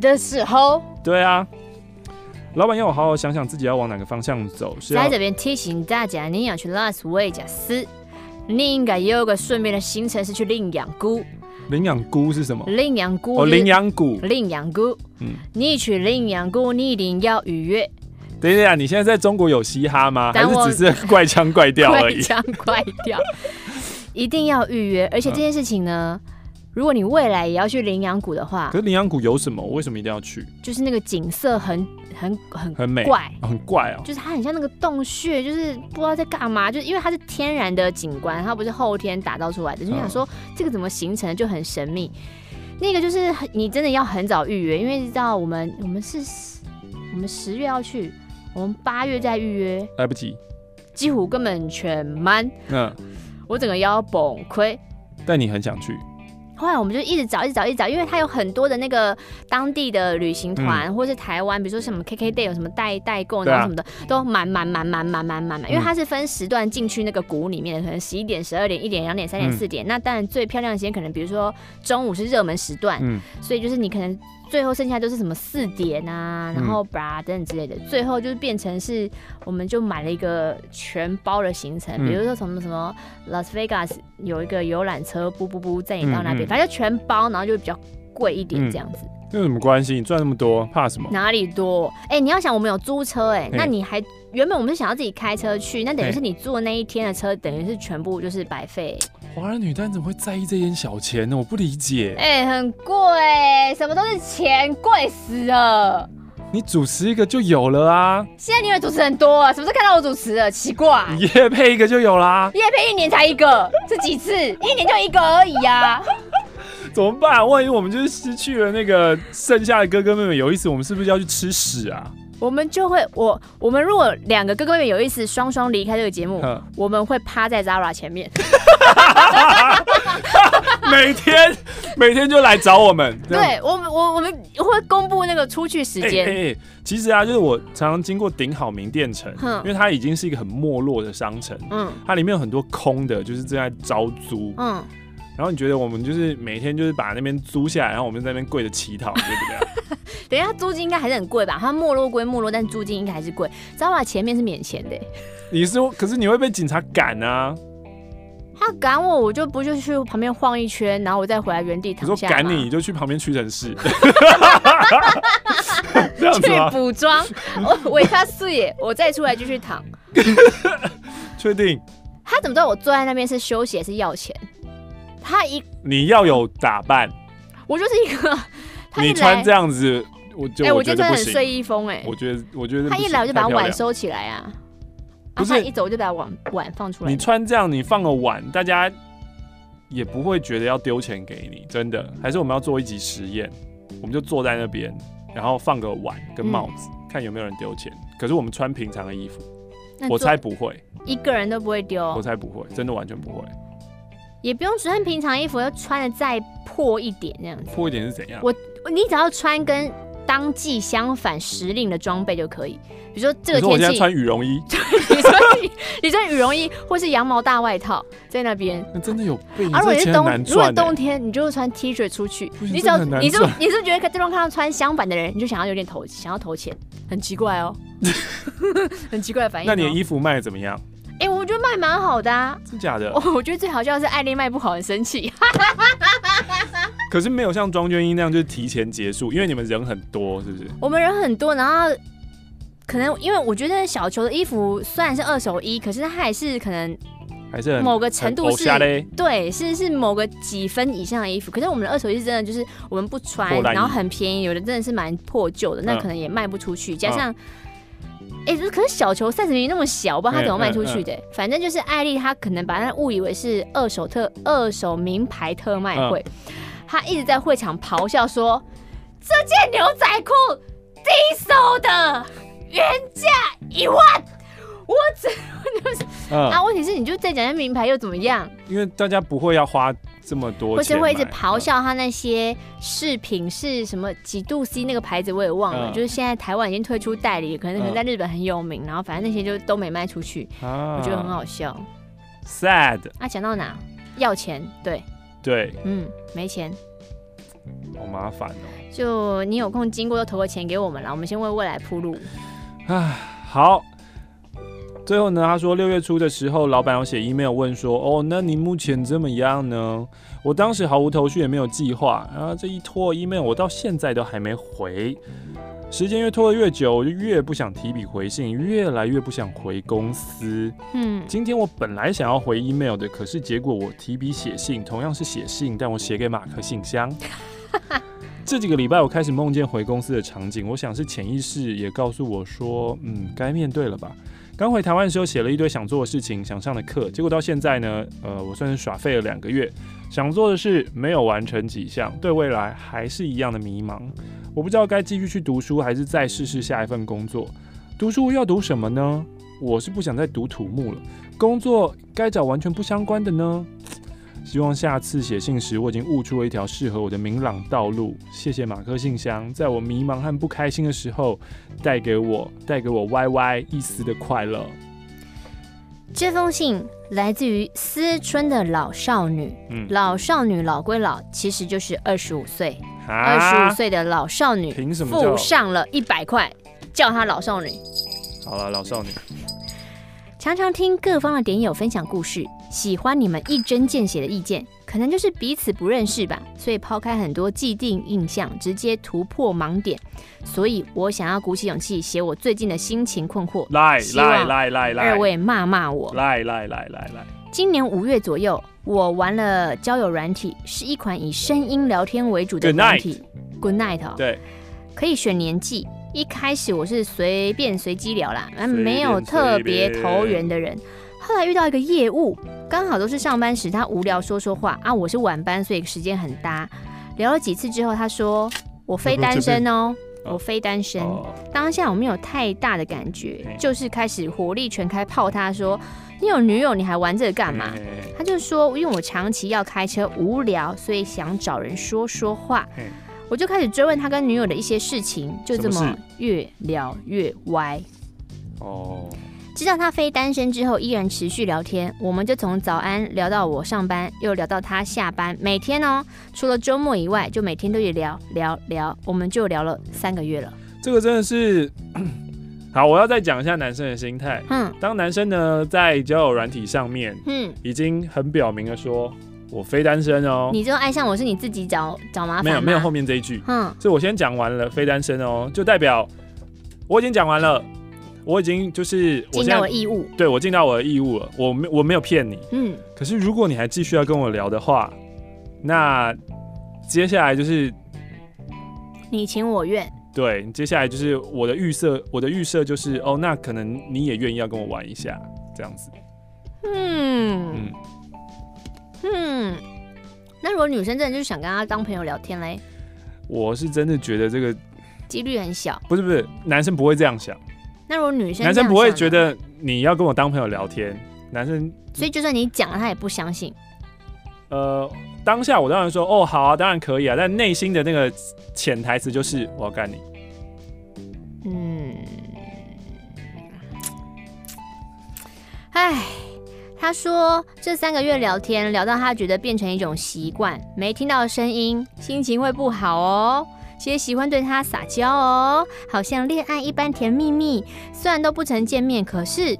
的时候？对啊。老板要我好好想想自己要往哪个方向走。是在这边提醒大家，你要去拉斯维加斯，你应该有个顺便的行程是去领养菇。领养菇是什么？领养菇哦，领养菇。领养菇。嗯，你去领养菇，你一定要预约。等一下，你现在在中国有嘻哈吗？还是只是 [laughs] 怪腔怪调而已？怪腔怪调，一定要预约。而且这件事情呢，如果你未来也要去羚羊谷的话，可是羚羊谷有什么？为什么一定要去？就是那个景色很很很很美，怪，很怪哦。就是它很像那个洞穴，就是不知道在干嘛。就是因为它是天然的景观，它不是后天打造出来的。就想说这个怎么形成的，就很神秘。那个就是你真的要很早预约，因为知道我们我们是我们十月要去，我们八月再预约来不及，几乎根本全满。嗯，我整个腰崩溃。但你很想去。后来我们就一直找，一直找，一直找，因为它有很多的那个当地的旅行团，嗯、或是台湾，比如说什么 KKday 有什么代代购，然后什么的，啊、都满满满满满满满满。因为它是分时段进去那个谷里面的，可能十一点、十二点、一点、两点、三点、四点。嗯、那当然最漂亮的时间，可能比如说中午是热门时段，嗯、所以就是你可能。最后剩下都是什么四点啊，然后 bra 等等之类的，嗯、最后就是变成是，我们就买了一个全包的行程，嗯、比如说什么什么 Las Vegas 有一个游览车，不不不载你到那边，反正就全包，然后就比较贵一点这样子。那、嗯、有什么关系？你赚那么多，怕什么？哪里多？哎、欸，你要想我们有租车、欸，哎，那你还原本我们是想要自己开车去，那等于是你坐那一天的车，等于是全部就是白费。华人女单怎么会在意这点小钱呢？我不理解。哎、欸，很贵，什么都是钱，贵死了。你主持一个就有了啊。现在你以为主持人多啊？什么时候看到我主持了？奇怪。你业配一个就有啦。业配一年才一个，是几次？一年就一个而已啊。[laughs] 怎么办？万一我们就是失去了那个剩下的哥哥妹妹，有意思，我们是不是要去吃屎啊？我们就会，我我们如果两个哥哥妹妹有意思，双双离开这个节目，呵我们会趴在 Zara 前面，[laughs] 每天每天就来找我们。[laughs] 对，我们我我们会公布那个出去时间。其实啊，就是我常常经过顶好名店城，呵因为它已经是一个很没落的商城，嗯，它里面有很多空的，就是正在招租，嗯。然后你觉得我们就是每天就是把那边租下来，然后我们在那边跪着乞讨，对不对？[laughs] 等一下，租金应该还是很贵吧？它没落归没落，但租金应该还是贵。知道吧？前面是免钱的。你说，可是你会被警察赶啊？他赶我，我就不就去旁边晃一圈，然后我再回来原地躺下。你说赶你，你就去旁边屈臣氏。[laughs] 这样子去补妆，我我他视野，我再出来继续躺。[laughs] 确定？他怎么知道我坐在那边是休息还是要钱？他一你要有打扮，我就是一个。[laughs] 你穿这样子，我就哎，我觉得很睡衣风哎。我觉得，我觉得他一来我就把碗收起来啊，不是一走我就把碗碗放出来。你穿这样，你放个碗，大家也不会觉得要丢钱给你，真的。还是我们要做一集实验，我们就坐在那边，然后放个碗跟帽子，看有没有人丢钱。可是我们穿平常的衣服，我猜不会，一个人都不会丢。我猜不会，真的完全不会。也不用穿平常衣服，要穿的再破一点那样子。破一点是怎样？我你只要穿跟当季相反时令的装备就可以，比如说这个天气，我现在穿羽绒衣，[laughs] 你穿你穿羽绒衣 [laughs] 或是羊毛大外套在那边。那真的有被？而如果是冬，如果冬天，你就会穿 T 恤出去。你只要你就你是觉得对方看到穿相反的人，你就想要有点投想要投钱，很奇怪哦，[laughs] 很奇怪的反应。那你的衣服卖的怎么样？哎、欸，我觉得卖蛮好的啊，真假的？我 [laughs] 我觉得最好笑的是爱丽卖不好很生气，[laughs] 可是没有像庄娟英那样就是提前结束，因为你们人很多，是不是？我们人很多，然后可能因为我觉得小球的衣服虽然是二手衣，可是它还是可能还是某个程度是，对，是是某个几分以上的衣服。可是我们的二手衣是真的就是我们不穿，然后很便宜，有的真的是蛮破旧的，那可能也卖不出去，加上。哎、欸，可是小球三十厘米那么小，我不知道他怎么卖出去的。欸、反正就是艾丽，她可能把它误以为是二手特、二手名牌特卖会，她、嗯、一直在会场咆哮说：“这件牛仔裤低收的，原价一万。”我只就是、嗯、啊？问题是，你就再讲下名牌又怎么样？因为大家不会要花。这么多，或是会一直咆哮他那些饰品是什么几度 C 那个牌子我也忘了，嗯、就是现在台湾已经推出代理，可能可能在日本很有名，嗯、然后反正那些就都没卖出去，啊、我觉得很好笑。Sad。啊，讲到哪？要钱？对。对。嗯，没钱。好麻烦哦。就你有空经过就投个钱给我们了，我们先为未来铺路。啊，好。最后呢，他说六月初的时候，老板有写 email 问说，哦，那你目前怎么样呢？我当时毫无头绪，也没有计划，然后这一拖 email，我到现在都还没回。时间越拖得越久，我就越不想提笔回信，越来越不想回公司。嗯，今天我本来想要回 email 的，可是结果我提笔写信，同样是写信，但我写给马克信箱。[laughs] 这几个礼拜我开始梦见回公司的场景，我想是潜意识也告诉我说，嗯，该面对了吧。刚回台湾的时候写了一堆想做的事情，想上的课，结果到现在呢，呃，我算是耍废了两个月，想做的事没有完成几项，对未来还是一样的迷茫。我不知道该继续去读书，还是再试试下一份工作。读书要读什么呢？我是不想再读土木了。工作该找完全不相关的呢？希望下次写信时，我已经悟出了一条适合我的明朗道路。谢谢马克信箱，在我迷茫和不开心的时候，带给我带给我 YY 一丝的快乐。这封信来自于思春的老少女。嗯，老少女老归老，其实就是二十五岁。二十五岁的老少女，凭什么付上了一百块，叫她老少女？好了，老少女。常常听各方的点友分享故事，喜欢你们一针见血的意见，可能就是彼此不认识吧，所以抛开很多既定印象，直接突破盲点。所以我想要鼓起勇气写我最近的心情困惑。来来来来来，二位骂骂我。来来来来来。今年五月左右。我玩了交友软体，是一款以声音聊天为主的软体。Good night。Good night 哦。对，可以选年纪。一开始我是随便随机聊啦，没有特别投缘的人。后来遇到一个业务，刚好都是上班时，他无聊说说话啊。我是晚班，所以时间很搭。聊了几次之后，他说我非单身哦，我非单身。当下我没有太大的感觉，就是开始火力全开泡他说。你有女友，你还玩这个干嘛？他就说，因为我长期要开车无聊，所以想找人说说话。我就开始追问他跟女友的一些事情，就这么越聊越歪。哦，知道他非单身之后，依然持续聊天。我们就从早安聊到我上班，又聊到他下班。每天哦，除了周末以外，就每天都得聊聊聊。我们就聊了三个月了。这个真的是。[clears throat] 好，我要再讲一下男生的心态。嗯，当男生呢在交友软体上面，嗯，已经很表明了说，我非单身哦。你就爱上我是你自己找找麻烦？没有，没有后面这一句。嗯，所以我先讲完了，非单身哦，就代表我已经讲完了，我已经就是尽到我义务。对，我尽到我的义务了，我没我没有骗你。嗯，可是如果你还继续要跟我聊的话，那接下来就是你情我愿。对，接下来就是我的预设，我的预设就是哦，那可能你也愿意要跟我玩一下，这样子。嗯嗯嗯，那如果女生真的就是想跟他当朋友聊天嘞？我是真的觉得这个几率很小。不是不是，男生不会这样想。那如果女生，男生不会觉得你要跟我当朋友聊天，男生。所以就算你讲了，他也不相信。呃。当下我当然说哦好啊，当然可以啊，但内心的那个潜台词就是我要干你。嗯，哎，他说这三个月聊天聊到他觉得变成一种习惯，没听到声音心情会不好哦，其实喜欢对他撒娇哦，好像恋爱一般甜蜜蜜。虽然都不曾见面，可是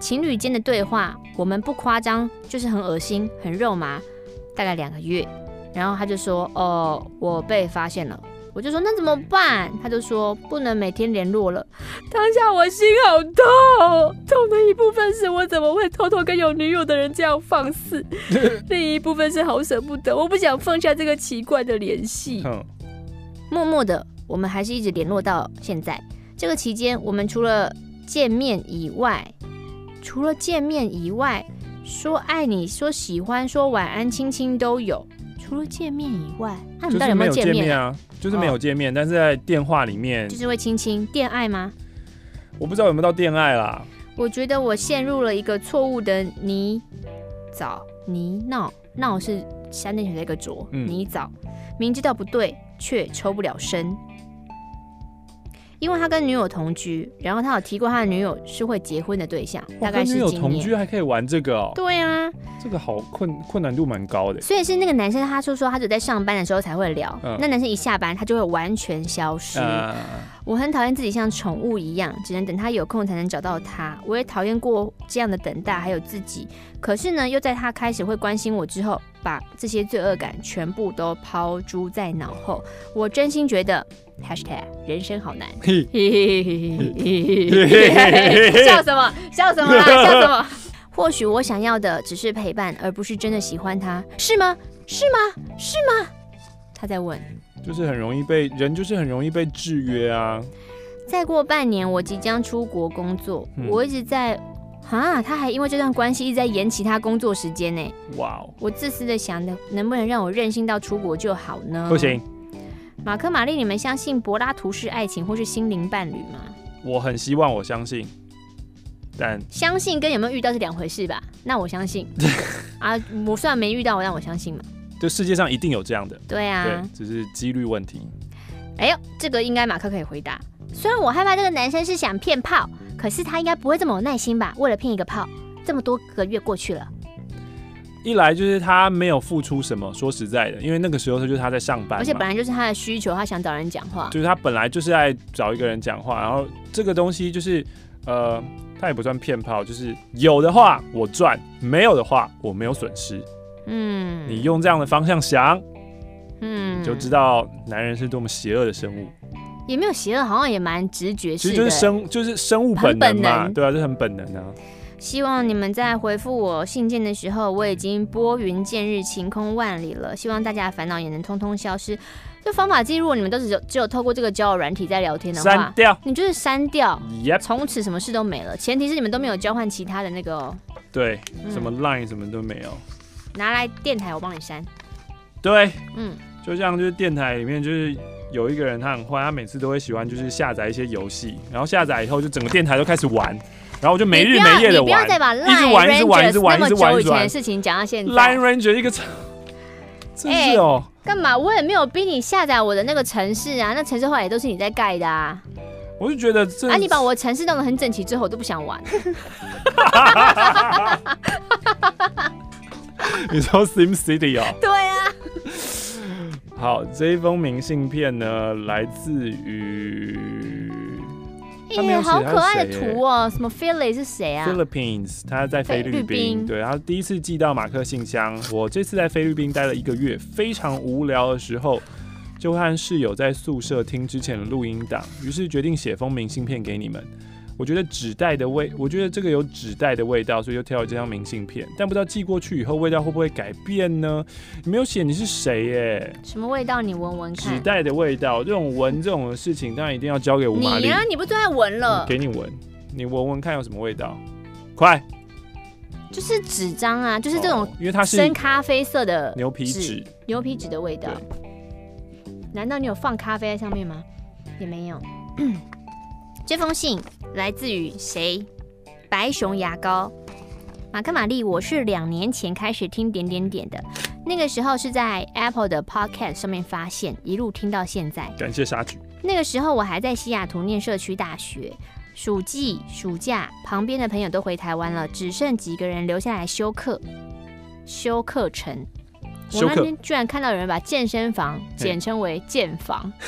情侣间的对话，我们不夸张，就是很恶心，很肉麻。大概两个月，然后他就说：“哦，我被发现了。”我就说：“那怎么办？”他就说：“不能每天联络了。”当下我心好痛，痛的一部分是我怎么会偷偷跟有女友的人这样放肆，另一部分是好舍不得，我不想放下这个奇怪的联系。默默的，我们还是一直联络到现在。这个期间，我们除了见面以外，除了见面以外。说爱你，说喜欢，说晚安，亲亲都有。除了见面以外，那、啊、你们到底有没有见面啊？就是没有见面，但是在电话里面，就是会亲亲，恋爱吗？我不知道有没有到恋爱啦。我觉得我陷入了一个错误的泥沼泥闹闹是三点水的一个浊、嗯、泥沼，明知道不对，却抽不了身。因为他跟女友同居，然后他有提过他的女友是会结婚的对象，大概是。跟女友同居还可以玩这个哦？对啊，这个好困困难度蛮高的。所以是那个男生，他说说他只在上班的时候才会聊，嗯、那男生一下班他就会完全消失。嗯、我很讨厌自己像宠物一样，只能等他有空才能找到他。我也讨厌过这样的等待，还有自己。可是呢，又在他开始会关心我之后，把这些罪恶感全部都抛诸在脑后。我真心觉得。Hashtag 人生好难，[laughs] 笑什么？笑什么啦？[laughs] 笑什么？[laughs] 或许我想要的只是陪伴，而不是真的喜欢他，是吗？是吗？是吗？他在问，就是很容易被人，就是很容易被制约啊。再过半年，我即将出国工作，嗯、我一直在啊，他还因为这段关系一直在延期他工作时间呢。哇哦！我自私的想的，能不能让我任性到出国就好呢？不行。马克、玛丽，你们相信柏拉图式爱情或是心灵伴侣吗？我很希望我相信，但相信跟有没有遇到是两回事吧？那我相信 [laughs] 啊，我虽然没遇到，我让我相信嘛。就世界上一定有这样的，对啊，对，只是几率问题。哎呦，这个应该马克可以回答。虽然我害怕这个男生是想骗炮，可是他应该不会这么有耐心吧？为了骗一个炮，这么多个月过去了。一来就是他没有付出什么，说实在的，因为那个时候他就是他在上班，而且本来就是他的需求，他想找人讲话，就是他本来就是在找一个人讲话，然后这个东西就是呃，他也不算骗炮，就是有的话我赚，没有的话我没有损失，嗯，你用这样的方向想，嗯，你就知道男人是多么邪恶的生物，也没有邪恶，好像也蛮直觉性的，其实就是生就是生物本能嘛，能对啊，这很本能啊。希望你们在回复我信件的时候，我已经拨云见日、晴空万里了。希望大家的烦恼也能通通消失。这方法记录，你们都只有只有透过这个交友软体在聊天的话，删掉，你就是删掉，从此什么事都没了。前提是你们都没有交换其他的那个，哦对，什么 Line 什么都没有。拿来电台，我帮你删。对，嗯，就像就是电台里面就是有一个人，他很坏，他每次都会喜欢就是下载一些游戏，然后下载以后就整个电台都开始玩。然后我就没日没夜的玩，一直玩，一直玩，一直玩，一直玩，一直玩。久以前的事情讲到现在。Line Ranger 一个城，真是哦。干嘛？我也没有逼你下载我的那个城市啊，那城市后来也都是你在盖的啊。我就觉得这，啊，你把我的城市弄得很整齐之后，我都不想玩。[laughs] [laughs] 你说 Sim City 哦？对啊。好，这一封明信片呢，来自于。哎、欸，好可爱的图哦！什么 Philly 是谁啊？Philippines，他在菲律宾。对，他第一次寄到马克信箱。我这次在菲律宾待了一个月，非常无聊的时候，就和室友在宿舍听之前的录音档，于是决定写封明信片给你们。我觉得纸袋的味，我觉得这个有纸袋的味道，所以就挑了这张明信片。但不知道寄过去以后味道会不会改变呢？你没有写你是谁耶？什么味道？你闻闻看。纸袋的味道，这种闻这种事情，当然一定要交给吴玛丽。你啊，你不最爱闻了？给你闻，你闻闻看有什么味道？快！就是纸张啊，就是这种，因为它是深咖啡色的牛皮纸，牛皮纸的味道。难道你有放咖啡在上面吗？也没有。这封信来自于谁？白熊牙膏，马克玛丽，我是两年前开始听点点点的，那个时候是在 Apple 的 Podcast 上面发现，一路听到现在。感谢沙举。那个时候我还在西雅图念社区大学，暑季暑假，旁边的朋友都回台湾了，只剩几个人留下来修课，修课程。我那天居然看到有人把健身房简称为健房。[laughs]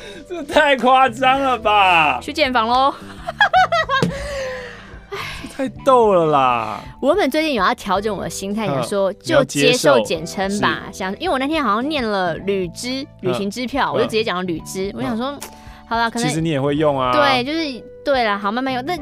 [laughs] 这太夸张了吧！去建房喽！太逗了啦！我们最近有要调整我的心态，想说就接受简称吧。想，因为我那天好像念了旅支旅行支票，我就直接讲了旅支。我想说，好了，可能其实你也会用啊。对，就是对了，好，慢慢用。那。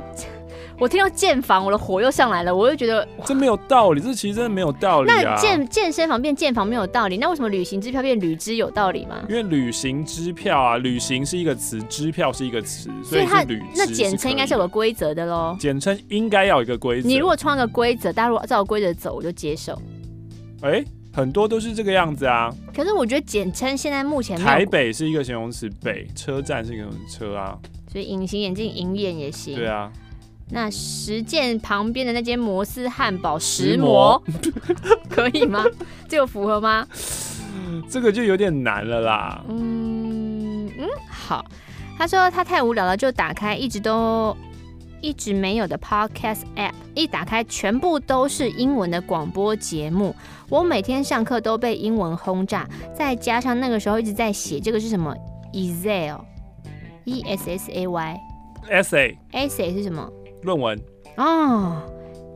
我听到建房，我的火又上来了，我又觉得这没有道理，这其实真的没有道理啊。那健健身房变健房没有道理，那为什么旅行支票变旅支有道理吗？因为旅行支票啊，旅行是一个词，支票是一个词，所以它那简称应该是有个规则的喽。简称应该要有一个规则。你如果创个规则，大家如果照规则走，我就接受。哎、欸，很多都是这个样子啊。可是我觉得简称现在目前台北是一个形容词，北车站是一个形容词车啊。所以隐形眼镜隐眼也行。对啊。那实践旁边的那间摩斯汉堡石磨，[laughs] 可以吗？这个符合吗？这个就有点难了啦。嗯嗯，好。他说他太无聊了，就打开一直都一直没有的 Podcast App，一打开全部都是英文的广播节目。我每天上课都被英文轰炸，再加上那个时候一直在写这个是什么 Essay，E S S A Y，Essay，Essay 是什么？论文。哦，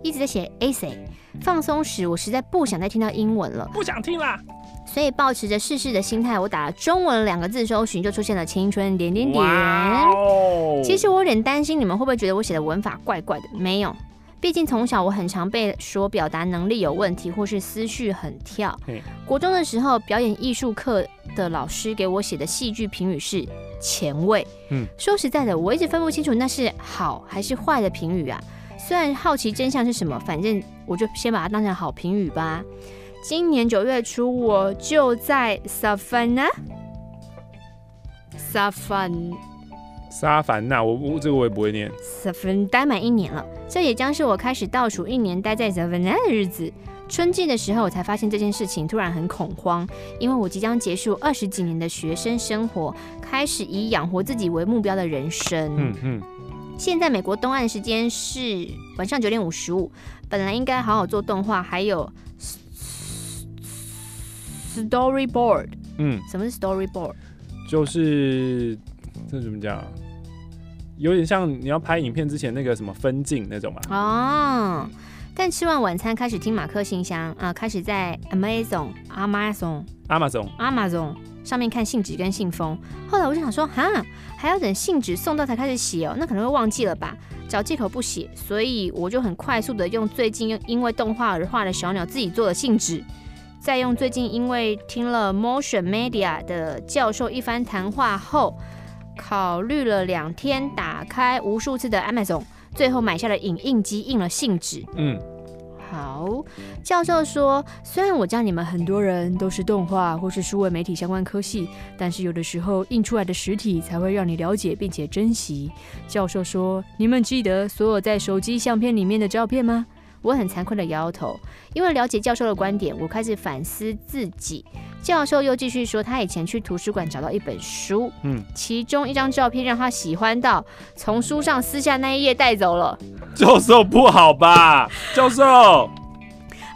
一直在写 Essay。放松时，我实在不想再听到英文了，不想听啦。所以抱持着试试的心态，我打了中文两个字搜寻，就出现了青春点点点。其实我有点担心你们会不会觉得我写的文法怪怪的？没有，毕竟从小我很常被说表达能力有问题，或是思绪很跳。国中的时候，表演艺术课的老师给我写的戏剧评语是前卫。嗯，说实在的，我一直分不清楚那是好还是坏的评语啊。虽然好奇真相是什么，反正我就先把它当成好评语吧。今年九月初，我就在 Savannah，萨凡沙凡纳，我我这个我也不会念。Savannah 待满一年了，这也将是我开始倒数一年待在 Savannah 的日子。春季的时候，我才发现这件事情，突然很恐慌，因为我即将结束二十几年的学生生活，开始以养活自己为目标的人生。嗯嗯。现在美国东岸时间是晚上九点五十五，本来应该好好做动画，还有。Storyboard，嗯，什么是 Storyboard？就是这怎么讲？有点像你要拍影片之前那个什么分镜那种嘛。哦，但吃完晚餐开始听马克信箱啊、呃，开始在 Amazon、Amazon、Amazon、Amazon 上面看信纸跟信封。后来我就想说，哈，还要等信纸送到才开始写哦，那可能会忘记了吧？找借口不写，所以我就很快速的用最近因为动画而画的小鸟自己做的信纸。再用最近因为听了 Motion Media 的教授一番谈话后，考虑了两天，打开无数次的 Amazon，最后买下了影印机，印了信纸。嗯，好。教授说，虽然我教你们很多人都是动画或是数位媒体相关科系，但是有的时候印出来的实体才会让你了解并且珍惜。教授说，你们记得所有在手机相片里面的照片吗？我很惭愧的摇摇头，因为了解教授的观点，我开始反思自己。教授又继续说，他以前去图书馆找到一本书，嗯，其中一张照片让他喜欢到从书上撕下那一页带走了。教授不好吧？[laughs] 教授，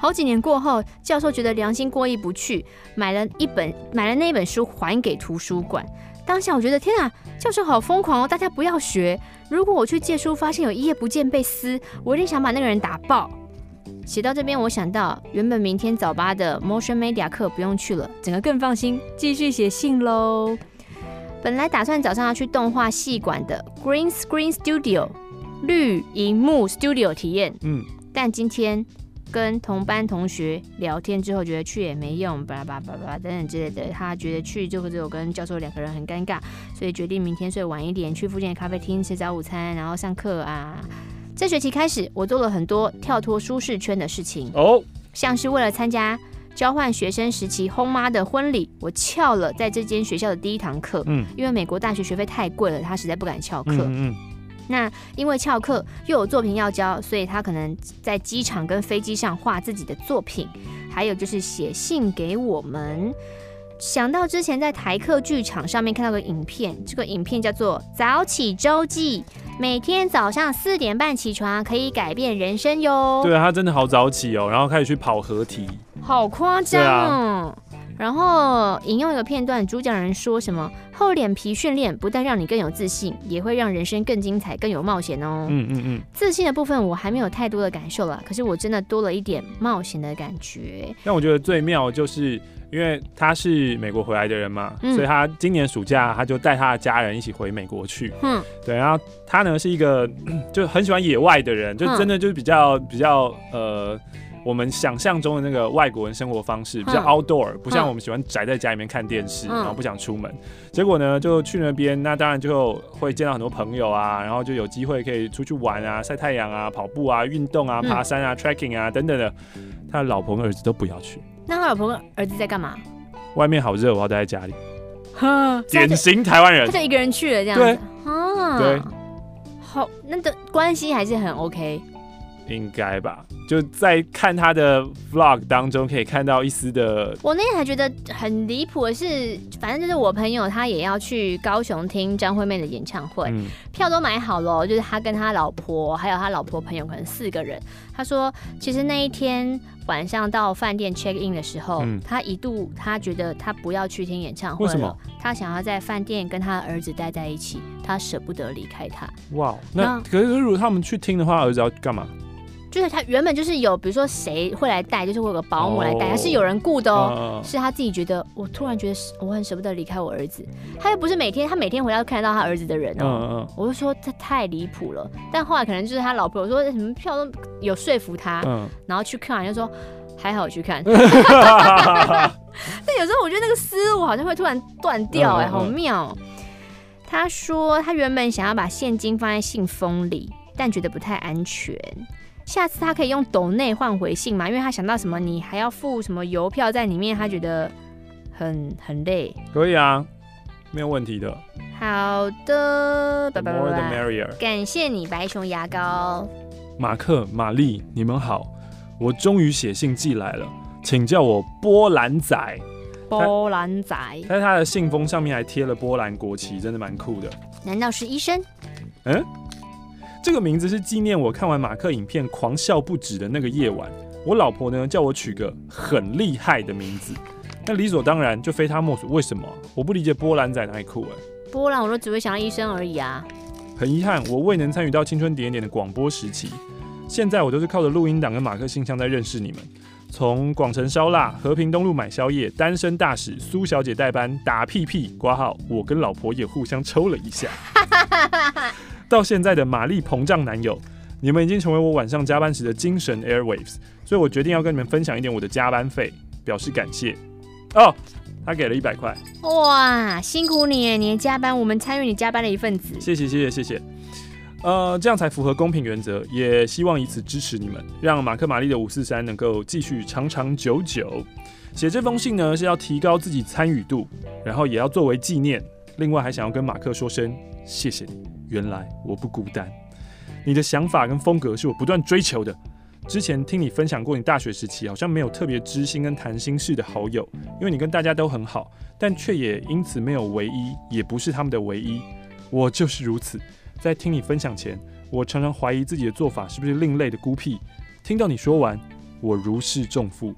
好几年过后，教授觉得良心过意不去，买了一本买了那本书还给图书馆。当下我觉得天啊，教授好疯狂哦！大家不要学。如果我去借书，发现有一页不见被撕，我一定想把那个人打爆。写到这边，我想到原本明天早八的 Motion Media 课不用去了，整个更放心，继续写信喽。本来打算早上要去动画系馆的 Green Screen Studio 绿荧幕 Studio 体验，嗯，但今天。跟同班同学聊天之后，觉得去也没用，巴拉巴拉巴拉等等之类的。他觉得去就只有跟教授两个人很尴尬，所以决定明天睡晚一点，去附近的咖啡厅吃早午餐，然后上课啊。这学期开始，我做了很多跳脱舒适圈的事情哦，像是为了参加交换学生时期轰妈的婚礼，我翘了在这间学校的第一堂课。嗯，因为美国大学学费太贵了，他实在不敢翘课。嗯，嗯。那因为翘课又有作品要交，所以他可能在机场跟飞机上画自己的作品，还有就是写信给我们。想到之前在台客剧场上面看到个影片，这个影片叫做《早起周记》，每天早上四点半起床可以改变人生哟。对啊，他真的好早起哦，然后开始去跑合体，好夸张哦。然后引用一个片段，主讲人说什么：“厚脸皮训练不但让你更有自信，也会让人生更精彩、更有冒险哦。”嗯嗯嗯。自信的部分我还没有太多的感受了，可是我真的多了一点冒险的感觉。但我觉得最妙就是，因为他是美国回来的人嘛，嗯、所以他今年暑假他就带他的家人一起回美国去。嗯，对。然后他呢是一个 [clears throat] 就很喜欢野外的人，就真的就是比较比较呃。我们想象中的那个外国人生活方式比较 outdoor，不像我们喜欢宅在家里面看电视，然后不想出门。结果呢，就去那边，那当然就会见到很多朋友啊，然后就有机会可以出去玩啊、晒太阳啊、跑步啊、运动啊、爬山啊、trekking 啊等等的。他的老婆跟儿子都不要去。那他老婆跟儿子在干嘛？外面好热，我要待在家里。哈，典型台湾人，他就一个人去了这样子。对，啊，对，好，那的关系还是很 OK。应该吧，就在看他的 vlog 当中可以看到一丝的。我那天还觉得很离谱的是，反正就是我朋友他也要去高雄听张惠妹的演唱会，嗯、票都买好了，就是他跟他老婆还有他老婆朋友可能四个人。他说，其实那一天晚上到饭店 check in 的时候，嗯、他一度他觉得他不要去听演唱会了，为什么？他想要在饭店跟他儿子待在一起，他舍不得离开他。哇，那，那可是如果他们去听的话，儿子要干嘛？就是他原本就是有，比如说谁会来带，就是会有个保姆来带，还、oh, 是有人雇的哦。Uh, 是他自己觉得，我突然觉得我很舍不得离开我儿子。他又不是每天，他每天回家都看得到他儿子的人哦。Uh, uh, 我就说这太离谱了。但后来可能就是他老婆我说什么票都有说服他，uh, 然后去看完就说还好去看。[laughs] 但有时候我觉得那个思路好像会突然断掉，哎，好妙。他说他原本想要把现金放在信封里，但觉得不太安全。下次他可以用抖内换回信嘛？因为他想到什么，你还要付什么邮票在里面，他觉得很很累。可以啊，没有问题的。好的，拜拜。The merrier。感谢你，白熊牙膏。马克、玛丽，你们好，我终于写信寄来了，请叫我波兰仔。波兰仔。在他的信封上面还贴了波兰国旗，真的蛮酷的。难道是医生？嗯。这个名字是纪念我看完马克影片狂笑不止的那个夜晚。我老婆呢叫我取个很厉害的名字，那理所当然就非他莫属。为什么？我不理解波兰仔哪里酷哎？波兰我都只会想到医生而已啊。很遗憾，我未能参与到青春点点的广播时期。现在我都是靠着录音档跟马克信箱在认识你们。从广城烧腊、和平东路买宵夜、单身大使、苏小姐代班、打屁屁、挂号，我跟老婆也互相抽了一下。[laughs] 到现在的玛丽膨胀男友，你们已经成为我晚上加班时的精神 airwaves，所以我决定要跟你们分享一点我的加班费，表示感谢。哦，他给了一百块。哇，辛苦你耶，你的加班我们参与你加班的一份子。谢谢谢谢谢谢。呃，这样才符合公平原则，也希望以此支持你们，让马克玛丽的五四三能够继续长长久久。写这封信呢是要提高自己参与度，然后也要作为纪念。另外还想要跟马克说声谢谢你。原来我不孤单，你的想法跟风格是我不断追求的。之前听你分享过，你大学时期好像没有特别知心跟谈心事的好友，因为你跟大家都很好，但却也因此没有唯一，也不是他们的唯一。我就是如此。在听你分享前，我常常怀疑自己的做法是不是另类的孤僻。听到你说完，我如释重负。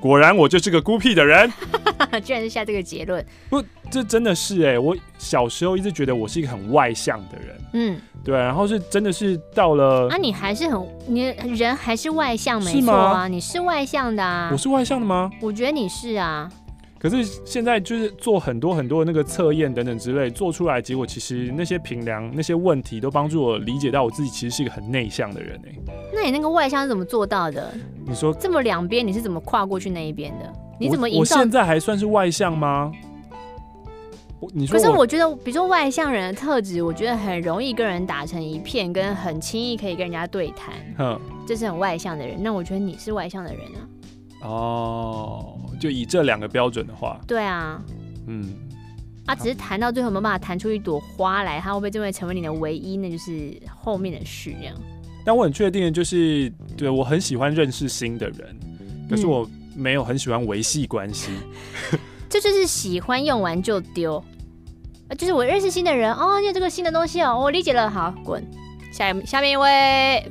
果然，我就是个孤僻的人。[laughs] 居然是下这个结论？不，这真的是哎、欸！我小时候一直觉得我是一个很外向的人，嗯，对。然后是真的是到了，啊，你还是很，你人还是外向，没错啊，你是外向的啊。我是外向的吗？我觉得你是啊。可是现在就是做很多很多的那个测验等等之类，做出来结果其实那些评量那些问题都帮助我理解到我自己其实是一个很内向的人哎、欸。那你那个外向是怎么做到的？你说这么两边，你是怎么跨过去那一边的？你怎么我？我现在还算是外向吗？你说，可是我觉得，比如说外向人的特质，我觉得很容易跟人打成一片，跟很轻易可以跟人家对谈。哼，这是很外向的人。那我觉得你是外向的人啊。哦，就以这两个标准的话，对啊，嗯，啊，只是谈到最后没有办法谈出一朵花来，他会不会就会成为你的唯一？那就是后面的事这样。但我很确定的就是，对，我很喜欢认识新的人，可是我。没有很喜欢维系关系，[laughs] 这就是喜欢用完就丢，就是我认识新的人哦，有这个新的东西哦，我理解了，好滚，下下面一位，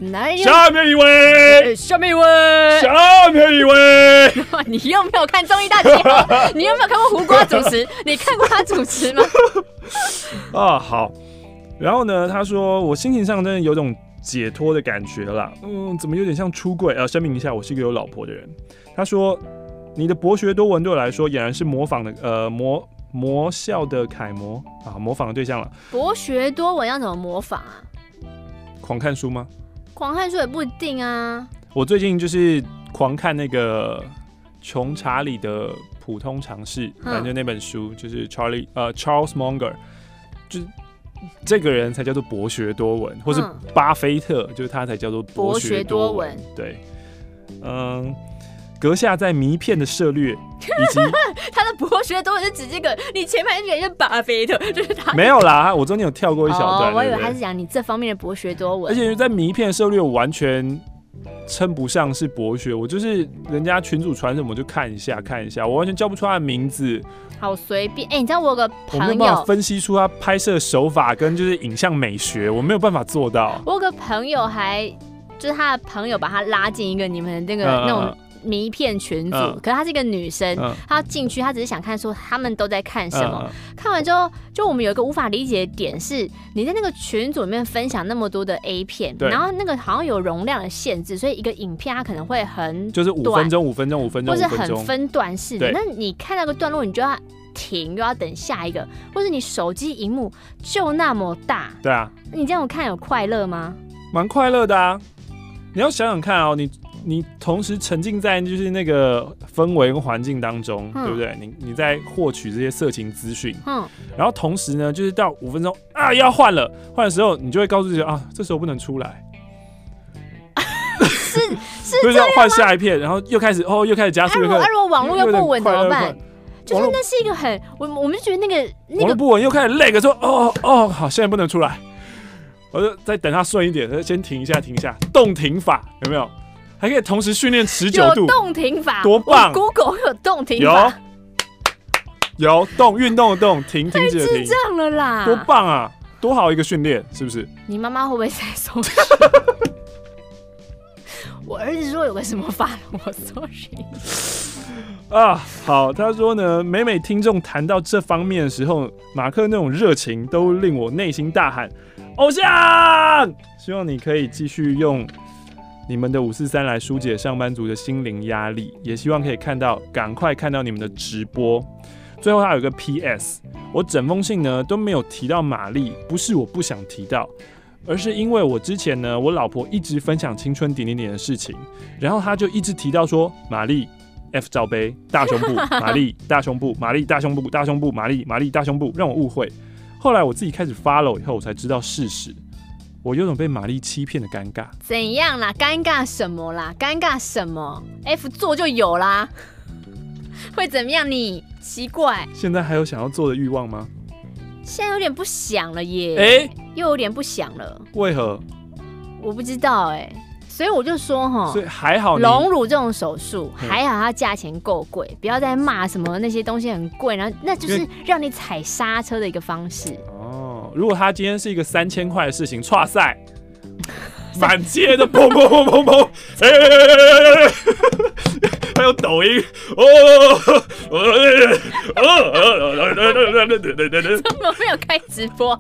下面一位，下面一位，下面一位，你又没有看综艺大集合，[laughs] 你有没有看过胡瓜主持？你看过他主持吗？[laughs] 啊好，然后呢，他说我心情上真的有种解脱的感觉啦，嗯，怎么有点像出柜啊？声明一下，我是一个有老婆的人。他说：“你的博学多闻对我来说，俨然是模仿的，呃，模模效的楷模啊，模仿的对象了。博学多闻要怎么模仿啊？狂看书吗？狂看书也不一定啊。我最近就是狂看那个穷查理的普通常识，反正那本书就是 Charlie 呃 Charles Munger，就是这个人才叫做博学多闻，或是巴菲特，就是他才叫做博学多闻。对。”嗯，阁下在迷片的涉略，[laughs] 以及他的博学多闻是指这个，你前面那个是巴菲特，就是他没有啦，我中间有跳过一小段，哦、我以为他是讲你这方面的博学多闻，而且在迷片的涉略，我完全称不上是博学，我就是人家群主传什么就看一下看一下，我完全叫不出他的名字，好随便。哎、欸，你知道我有个朋友，我没有办法分析出他拍摄手法跟就是影像美学，我没有办法做到。我有个朋友还就是他的朋友把他拉进一个你们那个、嗯、那种。谜片群组，嗯、可是她是一个女生，嗯、她进去，她只是想看说他们都在看什么。嗯、看完之后，就我们有一个无法理解的点是，你在那个群组里面分享那么多的 A 片，然后那个好像有容量的限制，所以一个影片它可能会很就是五分钟、五分钟、五分钟，或是很分段式的。那你看那个段落，你就要停，又要等下一个，或是你手机荧幕就那么大，对啊，你这样看有快乐吗？蛮快乐的啊！你要想想看哦，你。你同时沉浸在就是那个氛围跟环境当中，嗯、对不对？你你在获取这些色情资讯，嗯，然后同时呢，就是到五分钟啊要换了，换的时候你就会告诉自己啊，这时候不能出来，[laughs] 是是 [laughs] 就是要换下一片，然后又开始哦又开始加速，那、啊、如果网络又不稳怎么办？就是那是一个很我我们就觉得那个那个不稳又开始累，说哦哦好，现在不能出来，我就再等它顺一点，先停一下停一下，动停法有没有？还可以同时训练持久度，有动停法，多棒！Google 有动停法，有有动运动的动，停停止的停，太智障了啦！多棒啊！多好一个训练，是不是？你妈妈会不会在搜寻？[laughs] 我儿子说有个什么法，我搜寻 [laughs] 啊。好，他说呢，每每听众谈到这方面的时候，马克那种热情都令我内心大喊：偶像！希望你可以继续用。你们的五四三来疏解上班族的心灵压力，也希望可以看到，赶快看到你们的直播。最后，还有个 PS，我整封信呢都没有提到玛丽，不是我不想提到，而是因为我之前呢，我老婆一直分享青春点点点的事情，然后她就一直提到说玛丽 F 罩杯大胸部，[laughs] 玛丽大胸部，玛丽大胸部，大胸部，玛丽玛丽大胸部，让我误会。后来我自己开始 follow 以后，我才知道事实。我有种被玛丽欺骗的尴尬。怎样啦？尴尬什么啦？尴尬什么？F 做就有啦，会怎么样？你奇怪。现在还有想要做的欲望吗？现在有点不想了耶。哎、欸，又有点不想了。为何？我不知道哎、欸。所以我就说哈，所以还好，隆乳这种手术还好，它价钱够贵，不要再骂什么那些东西很贵，然后那就是让你踩刹车的一个方式。如果他今天是一个三千块的事情，唰赛，[laughs] 满街的砰砰砰砰砰，哎，还有抖音，哦，哦，哦，怎么没有开直播？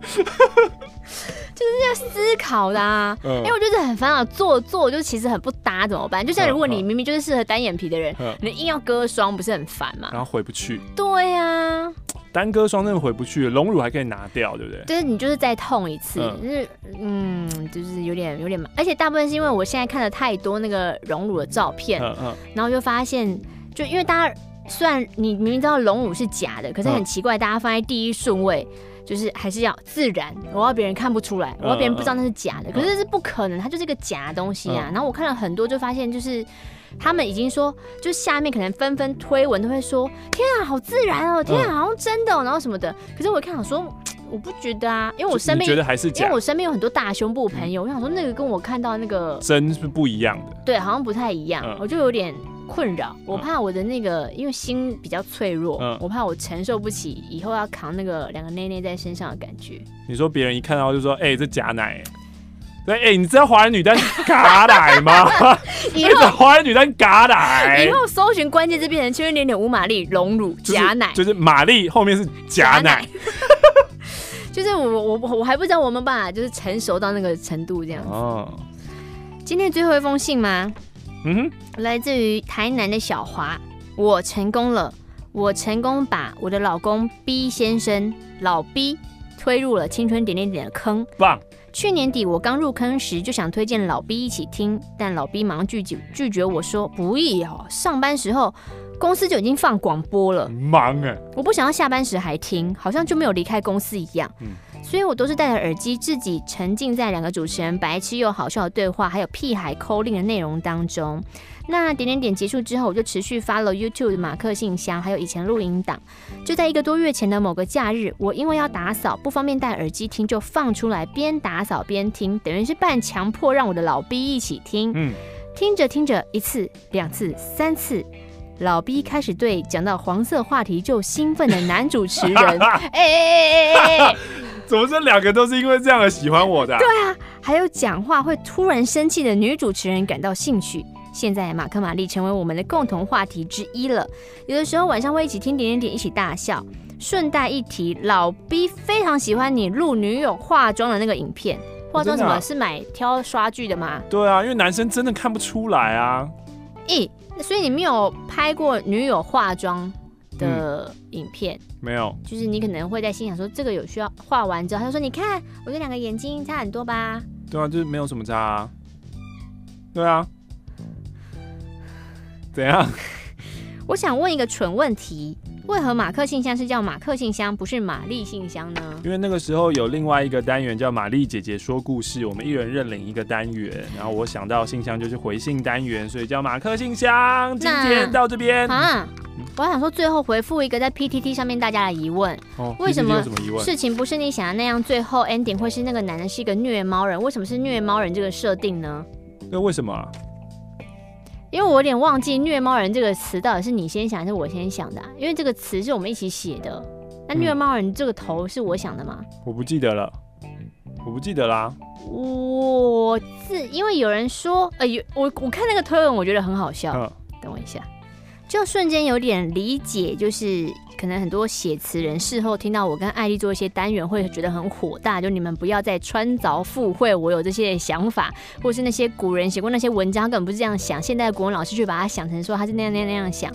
就是要思考的啊，因为我就是很烦恼，做做就其实很不搭，怎么办？就像如果你明明就是适合单眼皮的人，你硬要割双，不是很烦吗？然后回不去。对呀。单割双真的回不去，隆乳还可以拿掉，对不对？就是你就是再痛一次，嗯、就是嗯，就是有点有点麻，而且大部分是因为我现在看了太多那个隆乳的照片，嗯嗯、然后就发现，就因为大家虽然你明明知道隆乳是假的，可是很奇怪，大家放在第一顺位，就是还是要自然，我要别人看不出来，我要别人不知道那是假的，嗯、可是这是不可能，它就是一个假的东西啊。嗯、然后我看了很多，就发现就是。他们已经说，就下面可能纷纷推文都会说：“天啊，好自然哦！天啊，好像真的哦，然后什么的。”可是我看，我说我不觉得啊，因为我身边觉得还是假，因为我身边有很多大胸部朋友，我想说那个跟我看到那个真是不一样的，对，好像不太一样，我就有点困扰。我怕我的那个，因为心比较脆弱，我怕我承受不起以后要扛那个两个内内在身上的感觉。你说别人一看到就说：“哎，这假奶。”对，哎，你知道华人女单假奶吗？[laughs] 以后华人女单假奶，以后搜寻关键字变成青春点点无玛丽隆乳假奶，就是玛丽后面是假奶，[laughs] 就是我我我还不知道我们办法就是成熟到那个程度这样子。哦，今天最后一封信吗？嗯哼，来自于台南的小华，我成功了，我成功把我的老公 B 先生老 B 推入了青春点点点的坑，棒。去年底我刚入坑时就想推荐老 B 一起听，但老 B 忙拒绝拒绝我说不易哦，上班时候公司就已经放广播了，忙哎，我不想要下班时还听，好像就没有离开公司一样。所以我都是戴着耳机，自己沉浸在两个主持人白痴又好笑的对话，还有屁孩 calling 的内容当中。那点点点结束之后，我就持续 follow YouTube 的马克信箱，还有以前录音档。就在一个多月前的某个假日，我因为要打扫，不方便戴耳机听，就放出来边打扫边听，等于是半强迫让我的老 B 一起听。嗯，听着听着，一次、两次、三次。老 B 开始对讲到黄色话题就兴奋的男主持人，哎哎哎哎哎，怎么这两个都是因为这样而喜欢我的啊？对啊，还有讲话会突然生气的女主持人感到兴趣。现在马克玛丽成为我们的共同话题之一了。有的时候晚上会一起听点点点，一起大笑。顺带一提，老 B 非常喜欢你录女友化妆的那个影片。化妆什么？是买挑刷具的吗？对啊，因为男生真的看不出来啊。咦？所以你没有拍过女友化妆的影片？嗯，没有。就是你可能会在心想说，这个有需要画完之后，他就说，你看我这两个眼睛差很多吧？对啊，就是没有什么差啊。对啊。[laughs] 怎样？我想问一个蠢问题。为何马克信箱是叫马克信箱，不是玛丽信箱呢？因为那个时候有另外一个单元叫玛丽姐姐说故事，我们一人认领一个单元，然后我想到信箱就是回信单元，所以叫马克信箱。今天到这边啊，我还想说最后回复一个在 PTT 上面大家的疑问：哦、为什么事情不是你想的那样？最后 ending 会是那个男人是一个虐猫人？为什么是虐猫人这个设定呢？那为什么？因为我有点忘记“虐猫人”这个词到底是你先想还是我先想的啊？因为这个词是我们一起写的。那“虐猫人”这个头是我想的吗？我不记得了，我不记得啦。我是因为有人说，呃，有我我看那个推文，我觉得很好笑。等我一下，就瞬间有点理解，就是。可能很多写词人事后听到我跟艾丽做一些单元，会觉得很火大。就你们不要再穿凿附会，我有这些想法，或是那些古人写过那些文章，根本不是这样想。现在的国文老师却把它想成说他是那样那样那样想。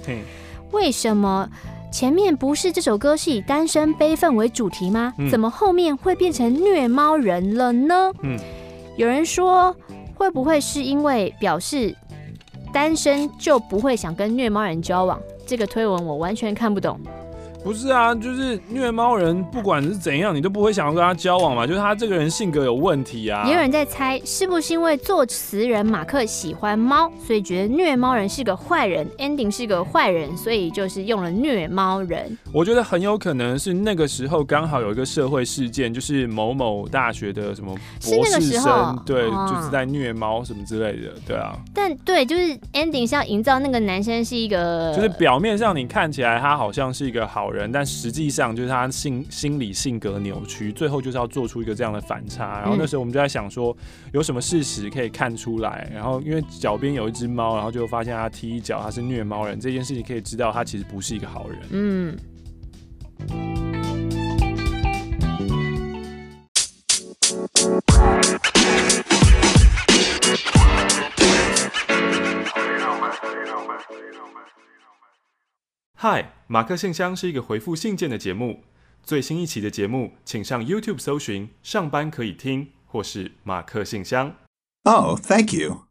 为什么前面不是这首歌是以单身悲愤为主题吗？怎么后面会变成虐猫人了呢？嗯，有人说会不会是因为表示单身就不会想跟虐猫人交往？这个推文我完全看不懂。不是啊，就是虐猫人，不管是怎样，你都不会想要跟他交往嘛。就是他这个人性格有问题啊。也有人在猜，是不是因为作词人马克喜欢猫，所以觉得虐猫人是个坏人，ending 是个坏人，所以就是用了虐猫人。我觉得很有可能是那个时候刚好有一个社会事件，就是某某大学的什么博士生，对，哦、就是在虐猫什么之类的，对啊。但对，就是 ending 是要营造那个男生是一个，就是表面上你看起来他好像是一个好人，但实际上就是他性心理性格扭曲，最后就是要做出一个这样的反差。然后那时候我们就在想说，有什么事实可以看出来？然后因为脚边有一只猫，然后就发现他踢一脚，他是虐猫人。这件事情可以知道他其实不是一个好人。嗯。嗨，马克信箱是一个回复信件的节目。最新一期的节目，请上 YouTube 搜寻“上班可以听”或是“马克信箱”。Oh, thank you.